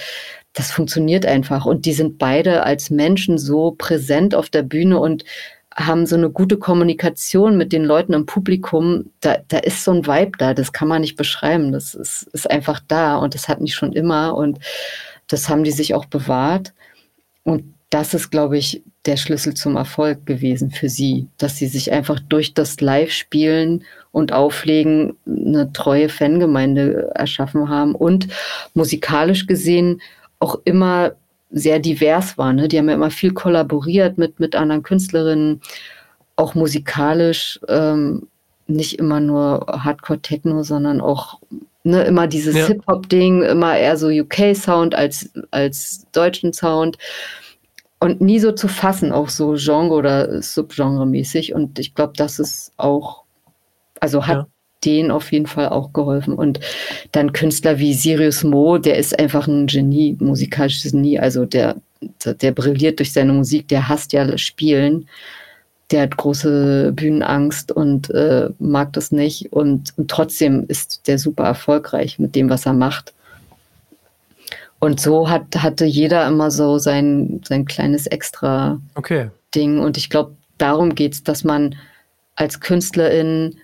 das funktioniert einfach. Und die sind beide als Menschen so präsent auf der Bühne und haben so eine gute Kommunikation mit den Leuten im Publikum. Da, da ist so ein Vibe da, das kann man nicht beschreiben. Das ist, ist einfach da und das hatten die schon immer und das haben die sich auch bewahrt. Und das ist, glaube ich, der Schlüssel zum Erfolg gewesen für sie, dass sie sich einfach durch das Live-Spielen und Auflegen eine treue Fangemeinde erschaffen haben und musikalisch gesehen auch immer sehr divers war. Ne? Die haben ja immer viel kollaboriert mit, mit anderen Künstlerinnen, auch musikalisch, ähm, nicht immer nur Hardcore-Techno, sondern auch ne, immer dieses ja. Hip-Hop-Ding, immer eher so UK-Sound als, als deutschen Sound und nie so zu fassen, auch so Genre- oder Subgenre-mäßig. Und ich glaube, das ist auch, also hat ja. Denen auf jeden Fall auch geholfen. Und dann Künstler wie Sirius Mo, der ist einfach ein Genie, musikalisches Genie. Also der, der brilliert durch seine Musik, der hasst ja Spielen. Der hat große Bühnenangst und äh, mag das nicht. Und, und trotzdem ist der super erfolgreich mit dem, was er macht. Und so hat, hatte jeder immer so sein, sein kleines extra okay. Ding. Und ich glaube, darum geht es, dass man als Künstlerin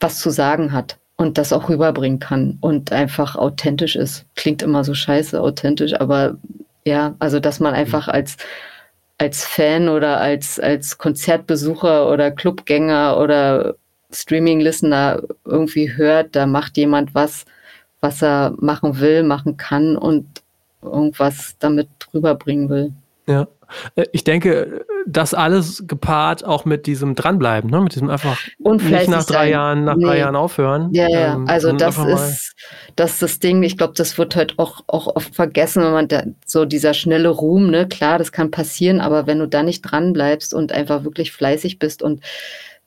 was zu sagen hat und das auch rüberbringen kann und einfach authentisch ist. Klingt immer so scheiße authentisch, aber ja, also dass man einfach als, als Fan oder als, als Konzertbesucher oder Clubgänger oder Streaming-Listener irgendwie hört, da macht jemand was, was er machen will, machen kann und irgendwas damit rüberbringen will. Ja. Äh, ich denke, das alles gepaart auch mit diesem Dranbleiben, ne? mit diesem einfach und nicht nach drei sein. Jahren, nach nee. drei Jahren aufhören. Ja, ja. Ähm, also das ist, das ist das Ding. Ich glaube, das wird halt auch, auch oft vergessen, wenn man da, so dieser schnelle Ruhm, ne, klar, das kann passieren, aber wenn du da nicht dranbleibst und einfach wirklich fleißig bist und,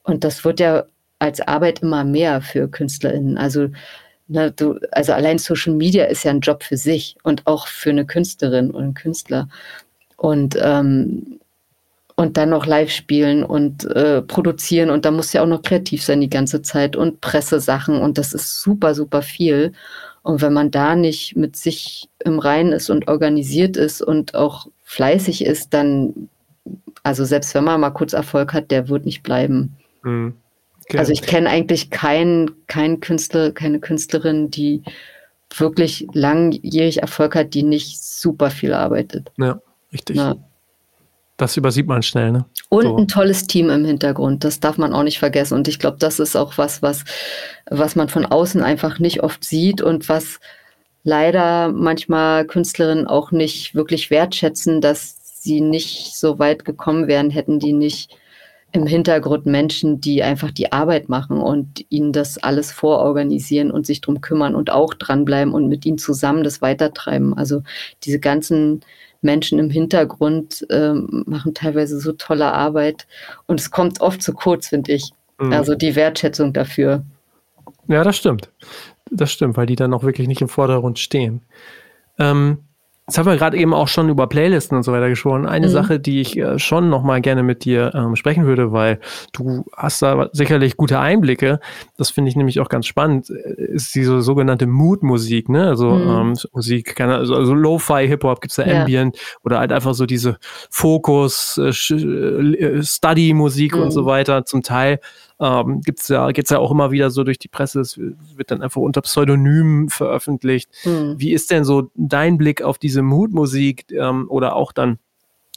und das wird ja als Arbeit immer mehr für KünstlerInnen. Also Ne, du, also allein Social Media ist ja ein Job für sich und auch für eine Künstlerin und einen Künstler. Und, ähm, und dann noch live spielen und äh, produzieren und da muss ja auch noch kreativ sein die ganze Zeit und Pressesachen und das ist super, super viel. Und wenn man da nicht mit sich im Reinen ist und organisiert ist und auch fleißig ist, dann, also selbst wenn man mal kurz Erfolg hat, der wird nicht bleiben. Mhm. Okay. Also ich kenne eigentlich keinen kein Künstler, keine Künstlerin, die wirklich langjährig Erfolg hat, die nicht super viel arbeitet. Ja, richtig. Ja. Das übersieht man schnell, ne? Und so. ein tolles Team im Hintergrund, das darf man auch nicht vergessen. Und ich glaube, das ist auch was, was, was man von außen einfach nicht oft sieht und was leider manchmal Künstlerinnen auch nicht wirklich wertschätzen, dass sie nicht so weit gekommen wären, hätten die nicht im Hintergrund Menschen, die einfach die Arbeit machen und ihnen das alles vororganisieren und sich drum kümmern und auch dranbleiben und mit ihnen zusammen das weitertreiben. Also diese ganzen Menschen im Hintergrund äh, machen teilweise so tolle Arbeit und es kommt oft zu kurz, finde ich. Mhm. Also die Wertschätzung dafür. Ja, das stimmt. Das stimmt, weil die dann auch wirklich nicht im Vordergrund stehen. Ähm, Jetzt haben wir gerade eben auch schon über Playlisten und so weiter gesprochen. Eine mhm. Sache, die ich äh, schon noch mal gerne mit dir ähm, sprechen würde, weil du hast da sicherlich gute Einblicke. Das finde ich nämlich auch ganz spannend. Äh, ist diese sogenannte Mood-Musik, ne? Also mhm. ähm, Musik, keine, also, also Lo-Fi Hip-Hop gibt's da ja. Ambient oder halt einfach so diese Fokus, äh, äh Study-Musik mhm. und so weiter. Zum Teil ähm, gibt's ja, geht's ja auch immer wieder so durch die Presse, es wird dann einfach unter Pseudonymen veröffentlicht. Mhm. Wie ist denn so dein Blick auf diese Moodmusik ähm, oder auch dann,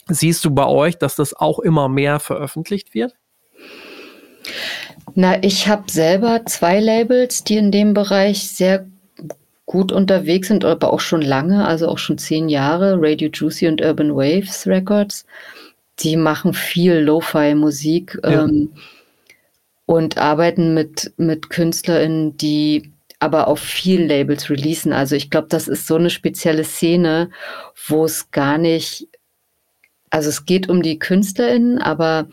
siehst du bei euch, dass das auch immer mehr veröffentlicht wird? Na, ich habe selber zwei Labels, die in dem Bereich sehr gut unterwegs sind, aber auch schon lange, also auch schon zehn Jahre, Radio Juicy und Urban Waves Records. Die machen viel Lo-Fi-Musik. Ja. Ähm, und arbeiten mit, mit KünstlerInnen, die aber auf vielen Labels releasen. Also ich glaube, das ist so eine spezielle Szene, wo es gar nicht, also es geht um die KünstlerInnen, aber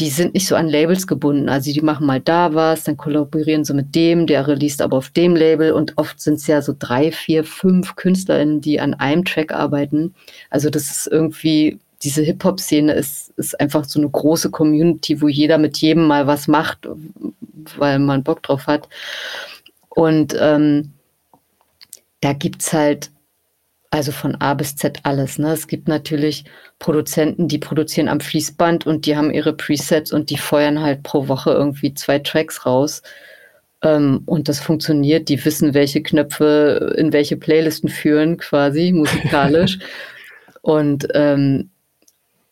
die sind nicht so an Labels gebunden. Also die machen mal da was, dann kollaborieren sie mit dem, der released aber auf dem Label und oft sind es ja so drei, vier, fünf KünstlerInnen, die an einem Track arbeiten. Also das ist irgendwie diese Hip-Hop-Szene ist, ist einfach so eine große Community, wo jeder mit jedem mal was macht, weil man Bock drauf hat. Und ähm, da es halt, Also von A bis Z alles. Ne? Es gibt natürlich Produzenten, die produzieren am Fließband und die haben ihre Presets und die feuern halt pro Woche irgendwie zwei Tracks raus. Ähm, und das funktioniert. Die wissen, welche Knöpfe in welche Playlisten führen, quasi musikalisch. und, ähm,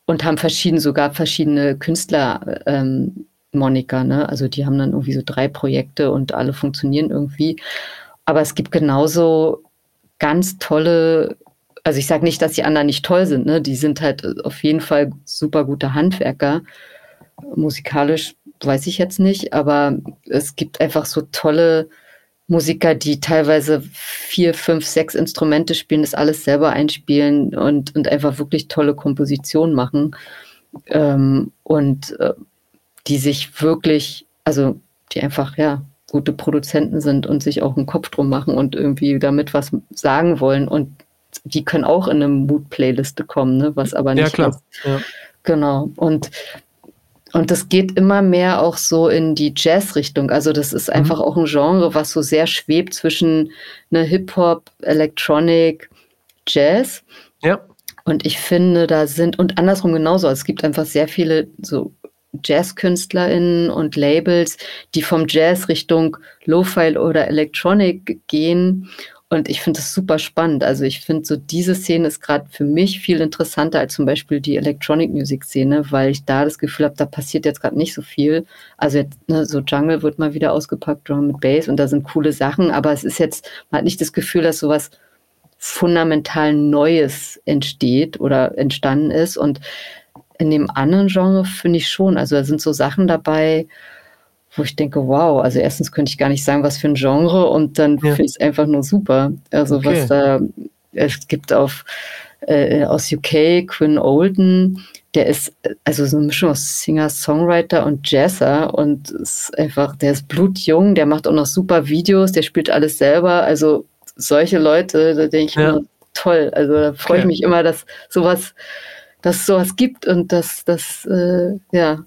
und haben verschieden, sogar verschiedene Künstler. Ähm, Monika, ne? Also die haben dann irgendwie so drei Projekte und alle funktionieren irgendwie. Aber es gibt genauso ganz tolle, also ich sage nicht, dass die anderen nicht toll sind, ne? Die sind halt auf jeden Fall super gute Handwerker. Musikalisch weiß ich jetzt nicht, aber es gibt einfach so tolle Musiker, die teilweise vier, fünf, sechs Instrumente spielen, das alles selber einspielen und, und einfach wirklich tolle Kompositionen machen. Ähm, und äh, die sich wirklich, also die einfach, ja, gute Produzenten sind und sich auch einen Kopf drum machen und irgendwie damit was sagen wollen. Und die können auch in eine Mood-Playliste kommen, ne? was aber nicht. Ja, klar. Ja. Genau. Und, und das geht immer mehr auch so in die Jazz-Richtung. Also, das ist mhm. einfach auch ein Genre, was so sehr schwebt zwischen ne, Hip-Hop, Electronic, Jazz. Ja. Und ich finde, da sind, und andersrum genauso, also es gibt einfach sehr viele so JazzkünstlerInnen und Labels, die vom Jazz Richtung Lo-Fi oder Electronic gehen. Und ich finde das super spannend. Also ich finde so diese Szene ist gerade für mich viel interessanter als zum Beispiel die Electronic Music Szene, weil ich da das Gefühl habe, da passiert jetzt gerade nicht so viel. Also jetzt, ne, so Jungle wird mal wieder ausgepackt, Drum mit Bass und da sind coole Sachen, aber es ist jetzt, man hat nicht das Gefühl, dass sowas fundamental Neues entsteht oder entstanden ist. Und in dem anderen Genre finde ich schon. Also da sind so Sachen dabei, wo ich denke, wow, also erstens könnte ich gar nicht sagen, was für ein Genre und dann ja. finde ich es einfach nur super. Also okay. was da, es gibt auf äh, aus UK Quinn Olden, der ist also so eine Mischung aus Singer, Songwriter und Jazzer und ist einfach, der ist blutjung, der macht auch noch super Videos, der spielt alles selber. Also solche Leute, da denke ich ja. immer, toll. Also da freue okay. ich mich immer, dass sowas dass es sowas gibt und dass, dass, äh, ja,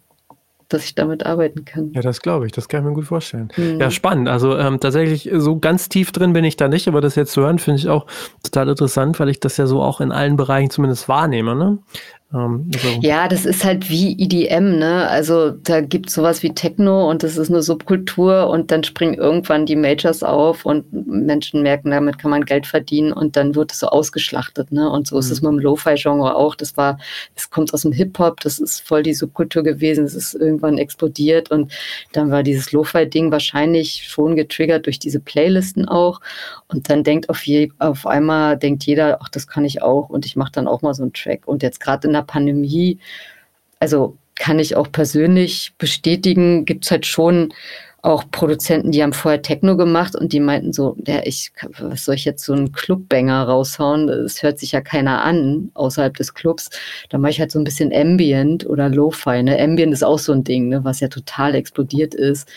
dass ich damit arbeiten kann. Ja, das glaube ich, das kann ich mir gut vorstellen. Mhm. Ja, spannend. Also ähm, tatsächlich so ganz tief drin bin ich da nicht, aber das jetzt zu hören, finde ich auch total interessant, weil ich das ja so auch in allen Bereichen zumindest wahrnehme. Ne? Ähm, also ja, das ist halt wie EDM, ne? Also da gibt es sowas wie Techno und das ist eine Subkultur und dann springen irgendwann die Majors auf und Menschen merken, damit kann man Geld verdienen und dann wird es so ausgeschlachtet, ne? Und so mhm. ist es mit dem Lo-Fi-Genre auch. Das war, es kommt aus dem Hip-Hop, das ist voll die Subkultur gewesen, es ist irgendwann explodiert und dann war dieses Lo-Fi-Ding wahrscheinlich schon getriggert durch diese Playlisten auch. Und dann denkt auf, je, auf einmal, denkt jeder, ach, das kann ich auch und ich mache dann auch mal so einen Track. Und jetzt gerade in der Pandemie, also kann ich auch persönlich bestätigen, gibt es halt schon auch Produzenten, die haben vorher Techno gemacht und die meinten so, ja, ich, was soll ich jetzt so einen Clubbanger raushauen? Das hört sich ja keiner an außerhalb des Clubs. Da mache ich halt so ein bisschen Ambient oder Lo-Fi. Ne? Ambient ist auch so ein Ding, ne? was ja total explodiert ist.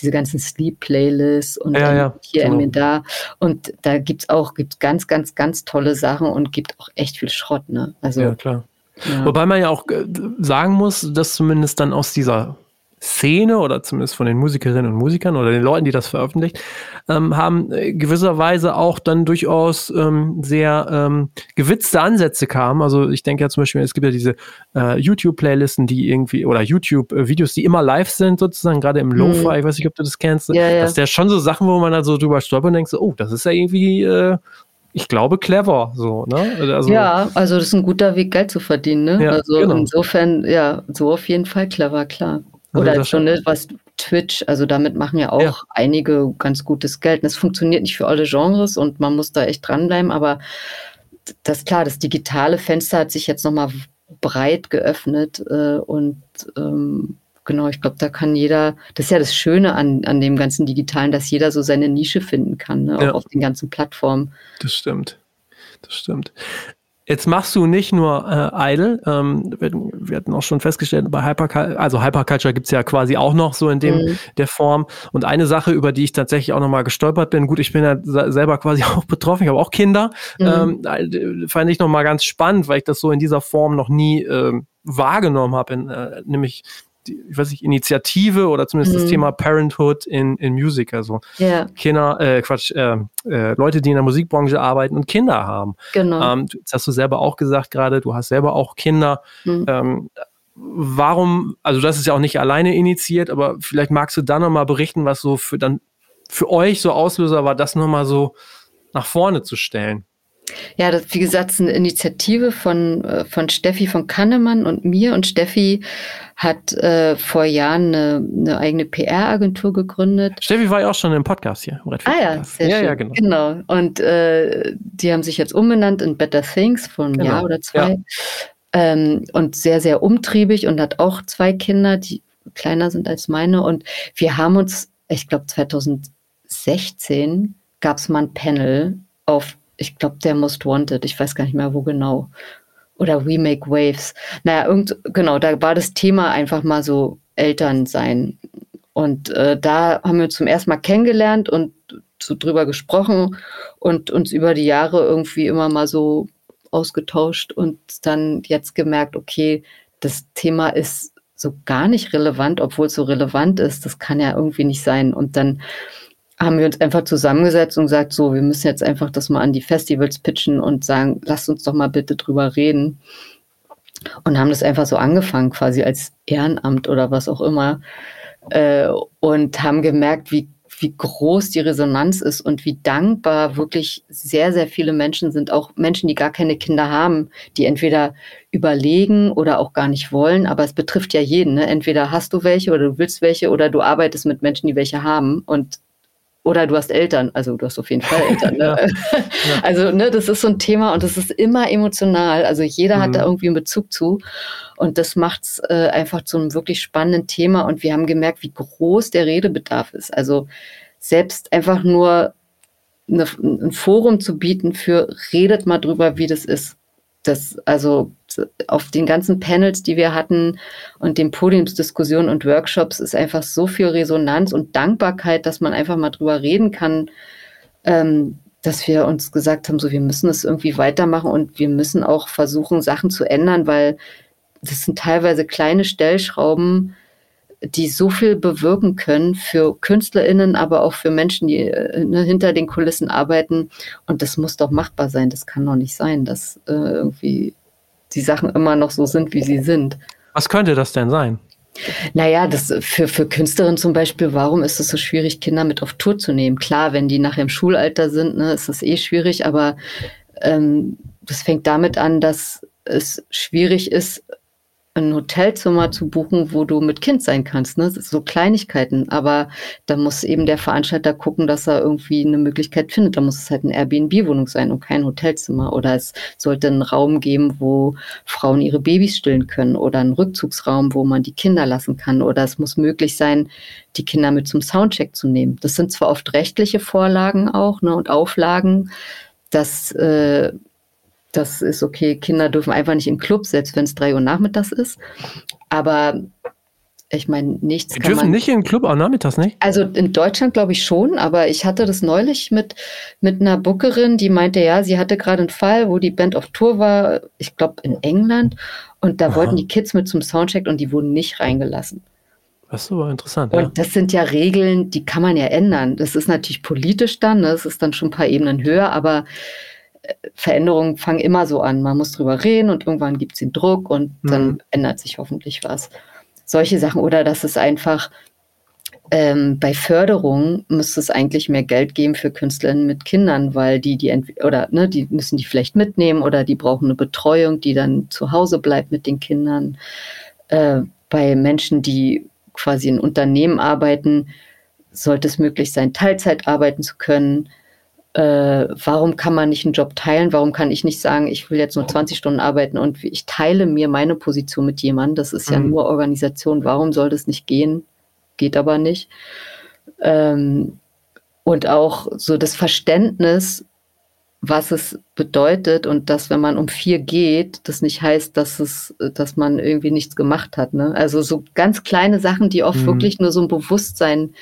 Diese ganzen Sleep-Playlists und ja, ja, hier genau. Ambient da. Und da gibt es auch gibt's ganz, ganz, ganz tolle Sachen und gibt auch echt viel Schrott. Ne? Also, ja, klar. Ja. Wobei man ja auch äh, sagen muss, dass zumindest dann aus dieser Szene oder zumindest von den Musikerinnen und Musikern oder den Leuten, die das veröffentlicht, ähm, haben äh, gewisserweise auch dann durchaus ähm, sehr ähm, gewitzte Ansätze kamen. Also ich denke ja zum Beispiel, es gibt ja diese äh, YouTube-Playlisten, die irgendwie oder YouTube-Videos, die immer live sind, sozusagen, gerade im Lo-Fi, mhm. ich weiß nicht, ob du das kennst. Ja, ja. Das ist ja schon so Sachen, wo man da so drüber stolpert und denkt, oh, das ist ja irgendwie äh, ich glaube, clever, so, ne? Also, ja, also das ist ein guter Weg, Geld zu verdienen, ne? Ja, also genau. insofern, ja, so auf jeden Fall clever, klar. Also Oder schon ne, was Twitch, also damit machen ja auch ja. einige ganz gutes Geld. Und es funktioniert nicht für alle Genres und man muss da echt dranbleiben, aber das ist klar, das digitale Fenster hat sich jetzt nochmal breit geöffnet äh, und ähm, genau, ich glaube, da kann jeder, das ist ja das Schöne an, an dem ganzen Digitalen, dass jeder so seine Nische finden kann, ne? auch ja. auf den ganzen Plattformen. Das stimmt. Das stimmt. Jetzt machst du nicht nur äh, Idle, ähm, wir, hatten auch schon festgestellt, bei Hyperculture, also Hyperculture gibt es ja quasi auch noch so in dem mhm. der Form. Und eine Sache, über die ich tatsächlich auch nochmal gestolpert bin, gut, ich bin ja selber quasi auch betroffen, ich habe auch Kinder, mhm. ähm, fand ich nochmal ganz spannend, weil ich das so in dieser Form noch nie ähm, wahrgenommen habe, äh, nämlich die, ich weiß nicht, Initiative oder zumindest mhm. das Thema Parenthood in, in Music, also ja. Kinder, äh, Quatsch, äh, äh, Leute, die in der Musikbranche arbeiten und Kinder haben. Genau. Ähm, das hast du selber auch gesagt gerade, du hast selber auch Kinder. Mhm. Ähm, warum, also das ist ja auch nicht alleine initiiert, aber vielleicht magst du da nochmal berichten, was so für dann für euch so Auslöser war, das nochmal so nach vorne zu stellen. Ja, das, wie gesagt, ist eine Initiative von, äh, von Steffi von Kannemann und mir. Und Steffi hat äh, vor Jahren eine, eine eigene PR-Agentur gegründet. Steffi war ja auch schon im Podcast hier. Im ah ja, sehr ja, schön. ja, genau. genau. Und äh, die haben sich jetzt umbenannt in Better Things vor einem genau. Jahr oder zwei. Ja. Ähm, und sehr, sehr umtriebig und hat auch zwei Kinder, die kleiner sind als meine. Und wir haben uns, ich glaube 2016 gab es mal ein Panel auf ich glaube, der Most Wanted, ich weiß gar nicht mehr, wo genau. Oder We Make Waves. Naja, irgend, genau, da war das Thema einfach mal so Eltern sein. Und äh, da haben wir zum ersten Mal kennengelernt und so drüber gesprochen und uns über die Jahre irgendwie immer mal so ausgetauscht und dann jetzt gemerkt, okay, das Thema ist so gar nicht relevant, obwohl es so relevant ist. Das kann ja irgendwie nicht sein. Und dann haben wir uns einfach zusammengesetzt und gesagt, so, wir müssen jetzt einfach das mal an die Festivals pitchen und sagen, lasst uns doch mal bitte drüber reden. Und haben das einfach so angefangen, quasi als Ehrenamt oder was auch immer. Äh, und haben gemerkt, wie, wie groß die Resonanz ist und wie dankbar wirklich sehr, sehr viele Menschen sind, auch Menschen, die gar keine Kinder haben, die entweder überlegen oder auch gar nicht wollen, aber es betrifft ja jeden. Ne? Entweder hast du welche oder du willst welche oder du arbeitest mit Menschen, die welche haben. Und oder du hast Eltern, also du hast auf jeden Fall Eltern. Ne? ja. Also ne, das ist so ein Thema und das ist immer emotional. Also jeder mhm. hat da mhm. irgendwie einen Bezug zu und das macht es äh, einfach zu einem wirklich spannenden Thema und wir haben gemerkt, wie groß der Redebedarf ist. Also selbst einfach nur eine, ein Forum zu bieten für redet mal drüber, wie das ist. Das, also auf den ganzen Panels, die wir hatten und den Podiumsdiskussionen und Workshops ist einfach so viel Resonanz und Dankbarkeit, dass man einfach mal drüber reden kann, ähm, dass wir uns gesagt haben, so wir müssen es irgendwie weitermachen und wir müssen auch versuchen, Sachen zu ändern, weil das sind teilweise kleine Stellschrauben, die so viel bewirken können für KünstlerInnen, aber auch für Menschen, die äh, ne, hinter den Kulissen arbeiten. Und das muss doch machbar sein. Das kann doch nicht sein, dass äh, irgendwie die Sachen immer noch so sind, wie sie sind. Was könnte das denn sein? Naja, das für, für Künstlerinnen zum Beispiel, warum ist es so schwierig, Kinder mit auf Tour zu nehmen? Klar, wenn die nachher im Schulalter sind, ne, ist das eh schwierig, aber ähm, das fängt damit an, dass es schwierig ist, ein Hotelzimmer zu buchen, wo du mit Kind sein kannst. Ne? so Kleinigkeiten. Aber da muss eben der Veranstalter gucken, dass er irgendwie eine Möglichkeit findet. Da muss es halt eine Airbnb-Wohnung sein und kein Hotelzimmer. Oder es sollte einen Raum geben, wo Frauen ihre Babys stillen können. Oder einen Rückzugsraum, wo man die Kinder lassen kann. Oder es muss möglich sein, die Kinder mit zum Soundcheck zu nehmen. Das sind zwar oft rechtliche Vorlagen auch ne, und Auflagen, dass äh, das ist okay. Kinder dürfen einfach nicht im Club, selbst wenn es drei Uhr nachmittags ist. Aber ich meine, nichts. Die dürfen man, nicht im Club auch nachmittags, nicht? Also in Deutschland glaube ich schon, aber ich hatte das neulich mit, mit einer Bookerin, die meinte, ja, sie hatte gerade einen Fall, wo die Band auf Tour war, ich glaube in England, und da Aha. wollten die Kids mit zum Soundcheck und die wurden nicht reingelassen. Das ist aber interessant. Und ja. das sind ja Regeln, die kann man ja ändern. Das ist natürlich politisch dann, ne? das ist dann schon ein paar Ebenen höher, aber Veränderungen fangen immer so an. Man muss drüber reden und irgendwann gibt es den Druck und dann mhm. ändert sich hoffentlich was. Solche Sachen oder dass es einfach ähm, bei Förderung müsste es eigentlich mehr Geld geben für Künstlerinnen mit Kindern, weil die die oder ne, die müssen die vielleicht mitnehmen oder die brauchen eine Betreuung, die dann zu Hause bleibt mit den Kindern. Äh, bei Menschen, die quasi in Unternehmen arbeiten, sollte es möglich sein, Teilzeit arbeiten zu können äh, warum kann man nicht einen Job teilen? Warum kann ich nicht sagen, ich will jetzt nur 20 Stunden arbeiten und ich teile mir meine Position mit jemandem? Das ist ja mhm. nur Organisation. Warum soll das nicht gehen? Geht aber nicht. Ähm, und auch so das Verständnis, was es bedeutet und dass, wenn man um vier geht, das nicht heißt, dass es, dass man irgendwie nichts gemacht hat. Ne? Also so ganz kleine Sachen, die oft mhm. wirklich nur so ein Bewusstsein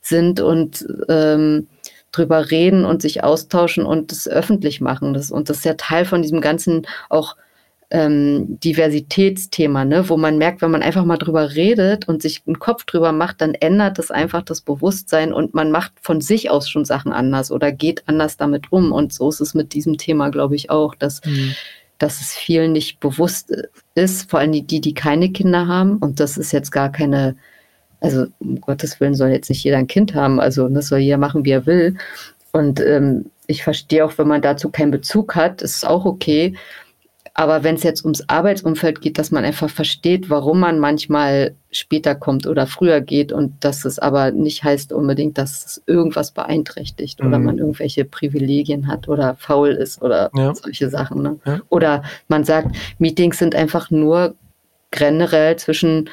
sind und ähm, drüber reden und sich austauschen und das öffentlich machen. Das, und das ist ja Teil von diesem ganzen auch ähm, Diversitätsthema, ne, wo man merkt, wenn man einfach mal drüber redet und sich einen Kopf drüber macht, dann ändert das einfach das Bewusstsein und man macht von sich aus schon Sachen anders oder geht anders damit um. Und so ist es mit diesem Thema, glaube ich, auch, dass, mhm. dass es vielen nicht bewusst ist, vor allem die, die keine Kinder haben. Und das ist jetzt gar keine also um Gottes Willen soll jetzt nicht jeder ein Kind haben, also das soll jeder machen, wie er will. Und ähm, ich verstehe auch, wenn man dazu keinen Bezug hat, ist auch okay. Aber wenn es jetzt ums Arbeitsumfeld geht, dass man einfach versteht, warum man manchmal später kommt oder früher geht und dass es aber nicht heißt unbedingt, dass es irgendwas beeinträchtigt mhm. oder man irgendwelche Privilegien hat oder faul ist oder ja. solche Sachen. Ne? Ja. Oder man sagt, Meetings sind einfach nur generell zwischen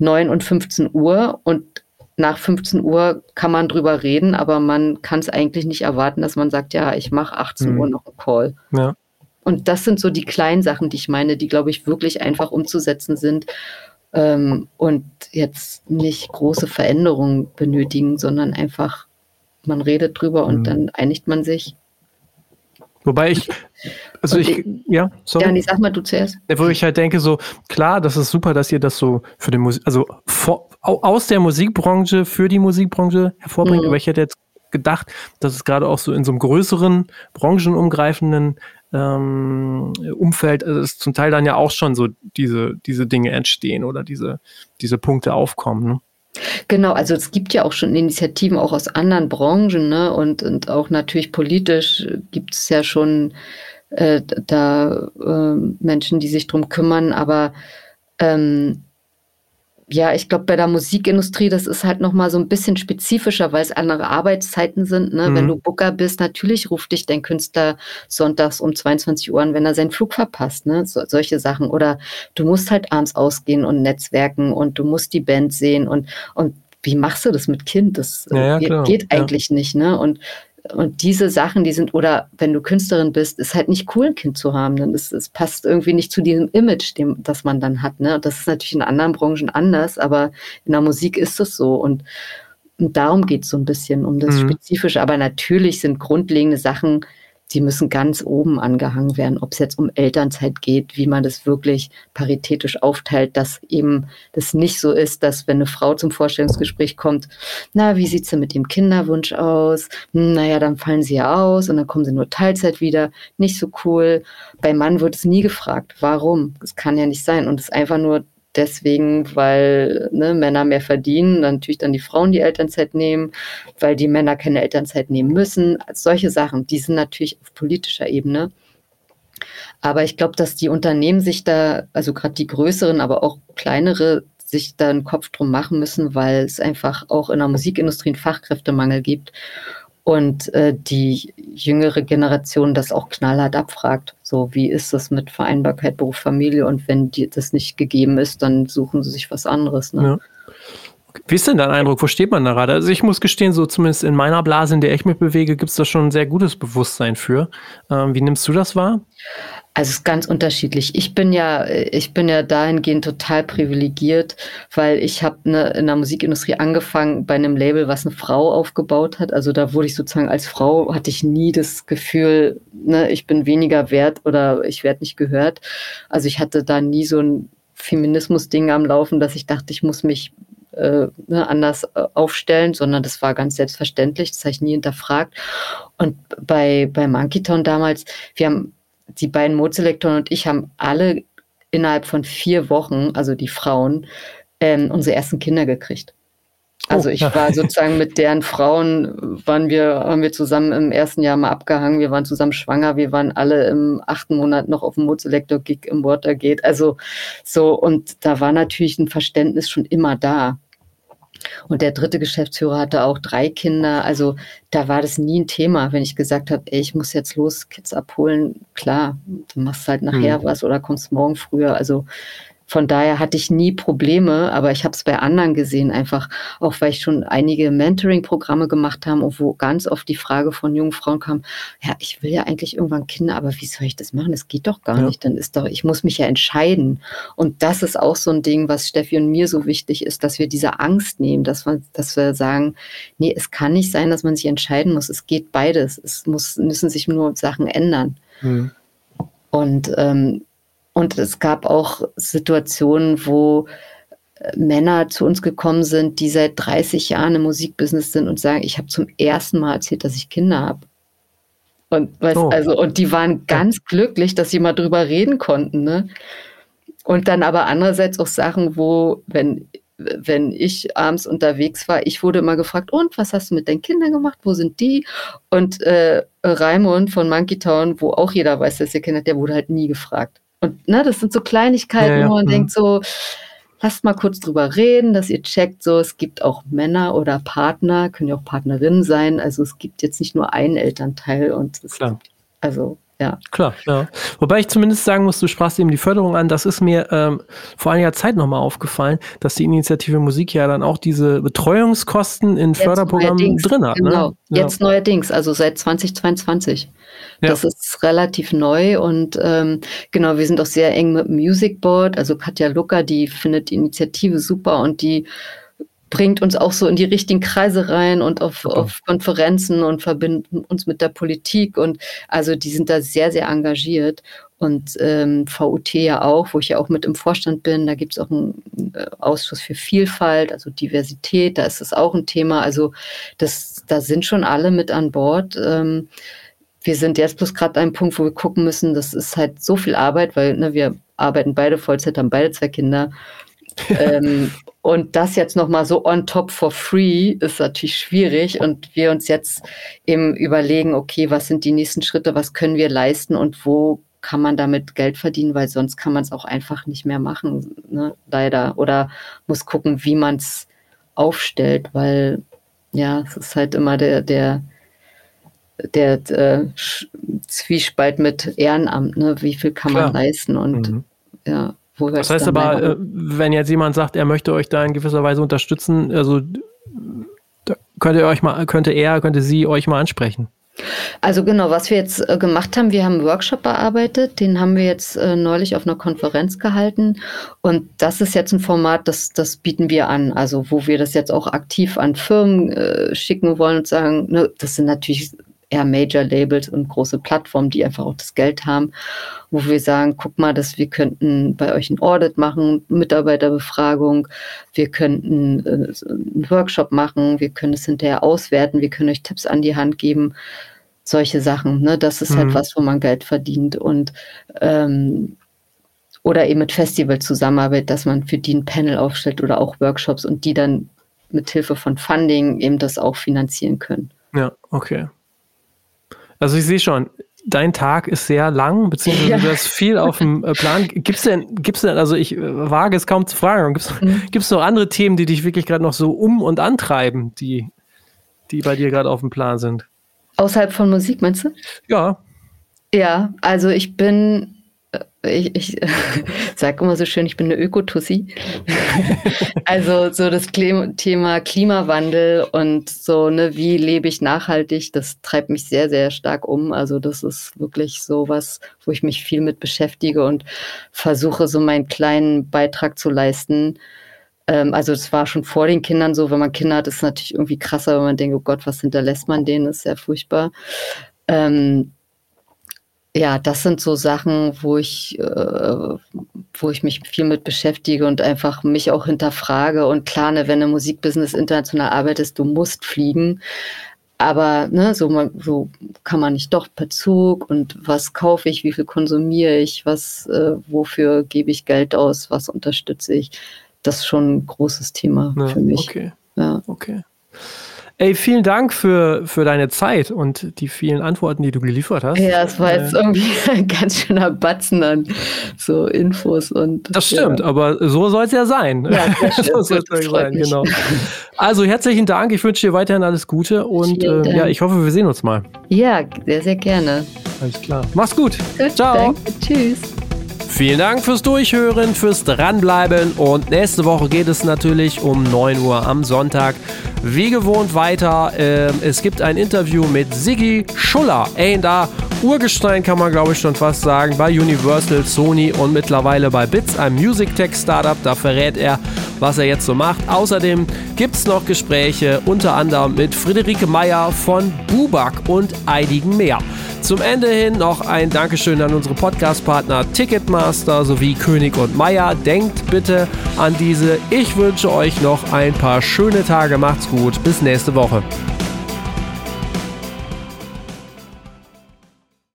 9 und 15 Uhr und nach 15 Uhr kann man drüber reden, aber man kann es eigentlich nicht erwarten, dass man sagt, ja, ich mache 18 mhm. Uhr noch einen Call. Ja. Und das sind so die kleinen Sachen, die ich meine, die, glaube ich, wirklich einfach umzusetzen sind ähm, und jetzt nicht große Veränderungen benötigen, sondern einfach, man redet drüber und mhm. dann einigt man sich. Wobei ich, also ich, ich, ja, sorry. Ja, nee, sag mal du zuerst. Wo ich halt denke, so, klar, das ist super, dass ihr das so für den Musik, also vor, aus der Musikbranche für die Musikbranche hervorbringt, mhm. aber ich hätte jetzt gedacht, dass es gerade auch so in so einem größeren, branchenumgreifenden ähm, Umfeld, also es zum Teil dann ja auch schon so diese, diese Dinge entstehen oder diese, diese Punkte aufkommen. Ne? Genau, also es gibt ja auch schon Initiativen auch aus anderen Branchen, ne? Und, und auch natürlich politisch gibt es ja schon äh, da äh, Menschen, die sich drum kümmern, aber ähm, ja, ich glaube, bei der Musikindustrie, das ist halt nochmal so ein bisschen spezifischer, weil es andere Arbeitszeiten sind. Ne? Mhm. Wenn du Booker bist, natürlich ruft dich dein Künstler sonntags um 22 Uhr an, wenn er seinen Flug verpasst. Ne? So, solche Sachen. Oder du musst halt abends ausgehen und netzwerken und du musst die Band sehen und, und wie machst du das mit Kind? Das ja, ja, geht eigentlich ja. nicht. Ne? Und und diese Sachen, die sind, oder wenn du Künstlerin bist, ist halt nicht cool, ein Kind zu haben. Denn es, es passt irgendwie nicht zu diesem Image, dem, das man dann hat. Ne? Das ist natürlich in anderen Branchen anders, aber in der Musik ist es so. Und, und darum geht es so ein bisschen um das mhm. Spezifische. Aber natürlich sind grundlegende Sachen, die müssen ganz oben angehangen werden, ob es jetzt um Elternzeit geht, wie man das wirklich paritätisch aufteilt, dass eben das nicht so ist, dass wenn eine Frau zum Vorstellungsgespräch kommt, na, wie sieht's denn mit dem Kinderwunsch aus? Hm, naja, dann fallen sie ja aus und dann kommen sie nur Teilzeit wieder. Nicht so cool. Bei Mann wird es nie gefragt, warum? Das kann ja nicht sein. Und es ist einfach nur deswegen, weil ne, Männer mehr verdienen, dann natürlich dann die Frauen die Elternzeit nehmen, weil die Männer keine Elternzeit nehmen müssen. Solche Sachen, die sind natürlich auf politischer Ebene. Aber ich glaube, dass die Unternehmen sich da, also gerade die größeren, aber auch kleinere, sich da einen Kopf drum machen müssen, weil es einfach auch in der Musikindustrie einen Fachkräftemangel gibt und äh, die jüngere Generation das auch knallhart abfragt. So, wie ist das mit Vereinbarkeit Beruf, Familie? Und wenn die, das nicht gegeben ist, dann suchen sie sich was anderes. Ne? Ja. Wie ist denn dein Eindruck? Wo steht man da gerade? Also ich muss gestehen, so zumindest in meiner Blase, in der ich mich bewege, gibt es da schon ein sehr gutes Bewusstsein für. Ähm, wie nimmst du das wahr? Also es ist ganz unterschiedlich. Ich bin ja, ich bin ja dahingehend total privilegiert, weil ich habe ne, in der Musikindustrie angefangen bei einem Label, was eine Frau aufgebaut hat. Also da wurde ich sozusagen als Frau, hatte ich nie das Gefühl, ne, ich bin weniger wert oder ich werde nicht gehört. Also ich hatte da nie so ein Feminismus-Ding am Laufen, dass ich dachte, ich muss mich äh, ne, anders äh, aufstellen, sondern das war ganz selbstverständlich, das habe ich nie hinterfragt. Und bei, bei Monkey damals, wir haben die beiden Mozelektoren und ich haben alle innerhalb von vier Wochen, also die Frauen, ähm, unsere ersten Kinder gekriegt. Also oh, ich war sozusagen mit deren Frauen, waren wir, haben wir zusammen im ersten Jahr mal abgehangen, wir waren zusammen schwanger, wir waren alle im achten Monat noch auf dem Mozelektor-Gig im Watergate. Also so, und da war natürlich ein Verständnis schon immer da. Und der dritte Geschäftsführer hatte auch drei Kinder. Also da war das nie ein Thema, wenn ich gesagt habe, ey, ich muss jetzt los, Kids abholen. Klar, du machst halt nachher mhm. was oder kommst morgen früher. Also von daher hatte ich nie Probleme, aber ich habe es bei anderen gesehen, einfach auch weil ich schon einige Mentoring-Programme gemacht habe, wo ganz oft die Frage von jungen Frauen kam, ja, ich will ja eigentlich irgendwann Kinder, aber wie soll ich das machen? Das geht doch gar ja. nicht. Dann ist doch, ich muss mich ja entscheiden. Und das ist auch so ein Ding, was Steffi und mir so wichtig ist, dass wir diese Angst nehmen, dass, man, dass wir sagen, nee, es kann nicht sein, dass man sich entscheiden muss. Es geht beides. Es muss, müssen sich nur Sachen ändern. Mhm. Und ähm, und es gab auch Situationen, wo äh, Männer zu uns gekommen sind, die seit 30 Jahren im Musikbusiness sind und sagen, ich habe zum ersten Mal erzählt, dass ich Kinder habe. Und, weißt, oh. also, und die waren ganz glücklich, dass sie mal drüber reden konnten. Ne? Und dann aber andererseits auch Sachen, wo, wenn, wenn ich abends unterwegs war, ich wurde immer gefragt, und was hast du mit deinen Kindern gemacht? Wo sind die? Und äh, Raimund von Monkey Town, wo auch jeder weiß, dass er Kinder hat, der wurde halt nie gefragt. Und ne, das sind so Kleinigkeiten, ja, ja. wo man mhm. denkt so, lasst mal kurz drüber reden, dass ihr checkt, so es gibt auch Männer oder Partner, können ja auch Partnerinnen sein. Also es gibt jetzt nicht nur einen Elternteil und es Klar. Gibt, also ja. Klar, ja. Wobei ich zumindest sagen muss, du sprachst eben die Förderung an. Das ist mir ähm, vor einiger Zeit nochmal aufgefallen, dass die Initiative Musik ja dann auch diese Betreuungskosten in Jetzt Förderprogrammen drin hat. Ne? Genau, ne? jetzt ja. neuerdings, also seit 2022. Ja. Das ist relativ neu und ähm, genau, wir sind auch sehr eng mit dem Music Board. Also Katja Lucker, die findet die Initiative super und die bringt uns auch so in die richtigen Kreise rein und auf, auf Konferenzen und verbinden uns mit der Politik. Und also die sind da sehr, sehr engagiert. Und ähm, VUT ja auch, wo ich ja auch mit im Vorstand bin. Da gibt es auch einen äh, Ausschuss für Vielfalt, also Diversität, da ist es auch ein Thema. Also das, da sind schon alle mit an Bord. Ähm, wir sind jetzt bloß gerade an einem Punkt, wo wir gucken müssen, das ist halt so viel Arbeit, weil ne, wir arbeiten beide Vollzeit, haben beide zwei Kinder. Ähm, und das jetzt nochmal so on top for free ist natürlich schwierig. Und wir uns jetzt eben überlegen, okay, was sind die nächsten Schritte, was können wir leisten und wo kann man damit Geld verdienen, weil sonst kann man es auch einfach nicht mehr machen, ne? leider. Oder muss gucken, wie man es aufstellt, weil ja, es ist halt immer der, der, der, der äh, Zwiespalt mit Ehrenamt, ne? wie viel kann Klar. man leisten und mhm. ja. Das heißt aber, äh, wenn jetzt jemand sagt, er möchte euch da in gewisser Weise unterstützen, also könnte euch mal, könnte er, könnte sie euch mal ansprechen. Also genau, was wir jetzt äh, gemacht haben, wir haben einen Workshop bearbeitet, den haben wir jetzt äh, neulich auf einer Konferenz gehalten. Und das ist jetzt ein Format, das, das bieten wir an, also wo wir das jetzt auch aktiv an Firmen äh, schicken wollen und sagen, ne, das sind natürlich eher Major-Labels und große Plattformen, die einfach auch das Geld haben, wo wir sagen, guck mal, dass wir könnten bei euch ein Audit machen, Mitarbeiterbefragung, wir könnten äh, einen Workshop machen, wir können es hinterher auswerten, wir können euch Tipps an die Hand geben, solche Sachen. Ne? Das ist halt mhm. halt was, wo man Geld verdient und ähm, oder eben mit Festival zusammenarbeitet, dass man für die ein Panel aufstellt oder auch Workshops und die dann mit Hilfe von Funding eben das auch finanzieren können. Ja, okay. Also ich sehe schon, dein Tag ist sehr lang, beziehungsweise ja. du hast viel auf dem äh, Plan. Gibt es denn, gibt's denn, also ich äh, wage es kaum zu fragen, gibt es mhm. noch andere Themen, die dich wirklich gerade noch so um und antreiben, die, die bei dir gerade auf dem Plan sind? Außerhalb von Musik, meinst du? Ja. Ja, also ich bin ich, ich sage immer so schön, ich bin eine Ökotussi. also so das Thema Klimawandel und so, ne, wie lebe ich nachhaltig, das treibt mich sehr, sehr stark um. Also das ist wirklich so was, wo ich mich viel mit beschäftige und versuche so meinen kleinen Beitrag zu leisten. Ähm, also es war schon vor den Kindern so, wenn man Kinder hat, ist es natürlich irgendwie krasser, wenn man denkt, oh Gott, was hinterlässt man denen, das ist sehr furchtbar. Ähm, ja, das sind so Sachen, wo ich, äh, wo ich mich viel mit beschäftige und einfach mich auch hinterfrage und plane, wenn du Musikbusiness international arbeitest, du musst fliegen. Aber ne, so, man, so kann man nicht doch per Zug und was kaufe ich, wie viel konsumiere ich, was, äh, wofür gebe ich Geld aus, was unterstütze ich. Das ist schon ein großes Thema ja, für mich. Okay. Ja. Okay. Ey, vielen Dank für, für deine Zeit und die vielen Antworten, die du geliefert hast. Ja, es war jetzt äh, irgendwie ein ganz schöner Batzen an so Infos und. Das stimmt, ja. aber so soll es ja sein. Ja, so soll es ja sein, genau. Also herzlichen Dank, ich wünsche dir weiterhin alles Gute und äh, ja, ich hoffe, wir sehen uns mal. Ja, sehr, sehr gerne. Alles klar. Mach's gut. gut Ciao. Danke. Tschüss. Vielen Dank fürs Durchhören, fürs Dranbleiben und nächste Woche geht es natürlich um 9 Uhr am Sonntag wie gewohnt weiter. Ähm, es gibt ein Interview mit Siggi Schuller, A&R Urgestein kann man glaube ich schon fast sagen, bei Universal, Sony und mittlerweile bei Bits, einem Music Tech Startup. Da verrät er, was er jetzt so macht. Außerdem gibt es noch Gespräche unter anderem mit Friederike Meyer von Bubak und einigen mehr. Zum Ende hin noch ein Dankeschön an unsere Podcast-Partner Ticketmaster sowie König und Meier. Denkt bitte an diese. Ich wünsche euch noch ein paar schöne Tage. Macht's gut. Bis nächste Woche.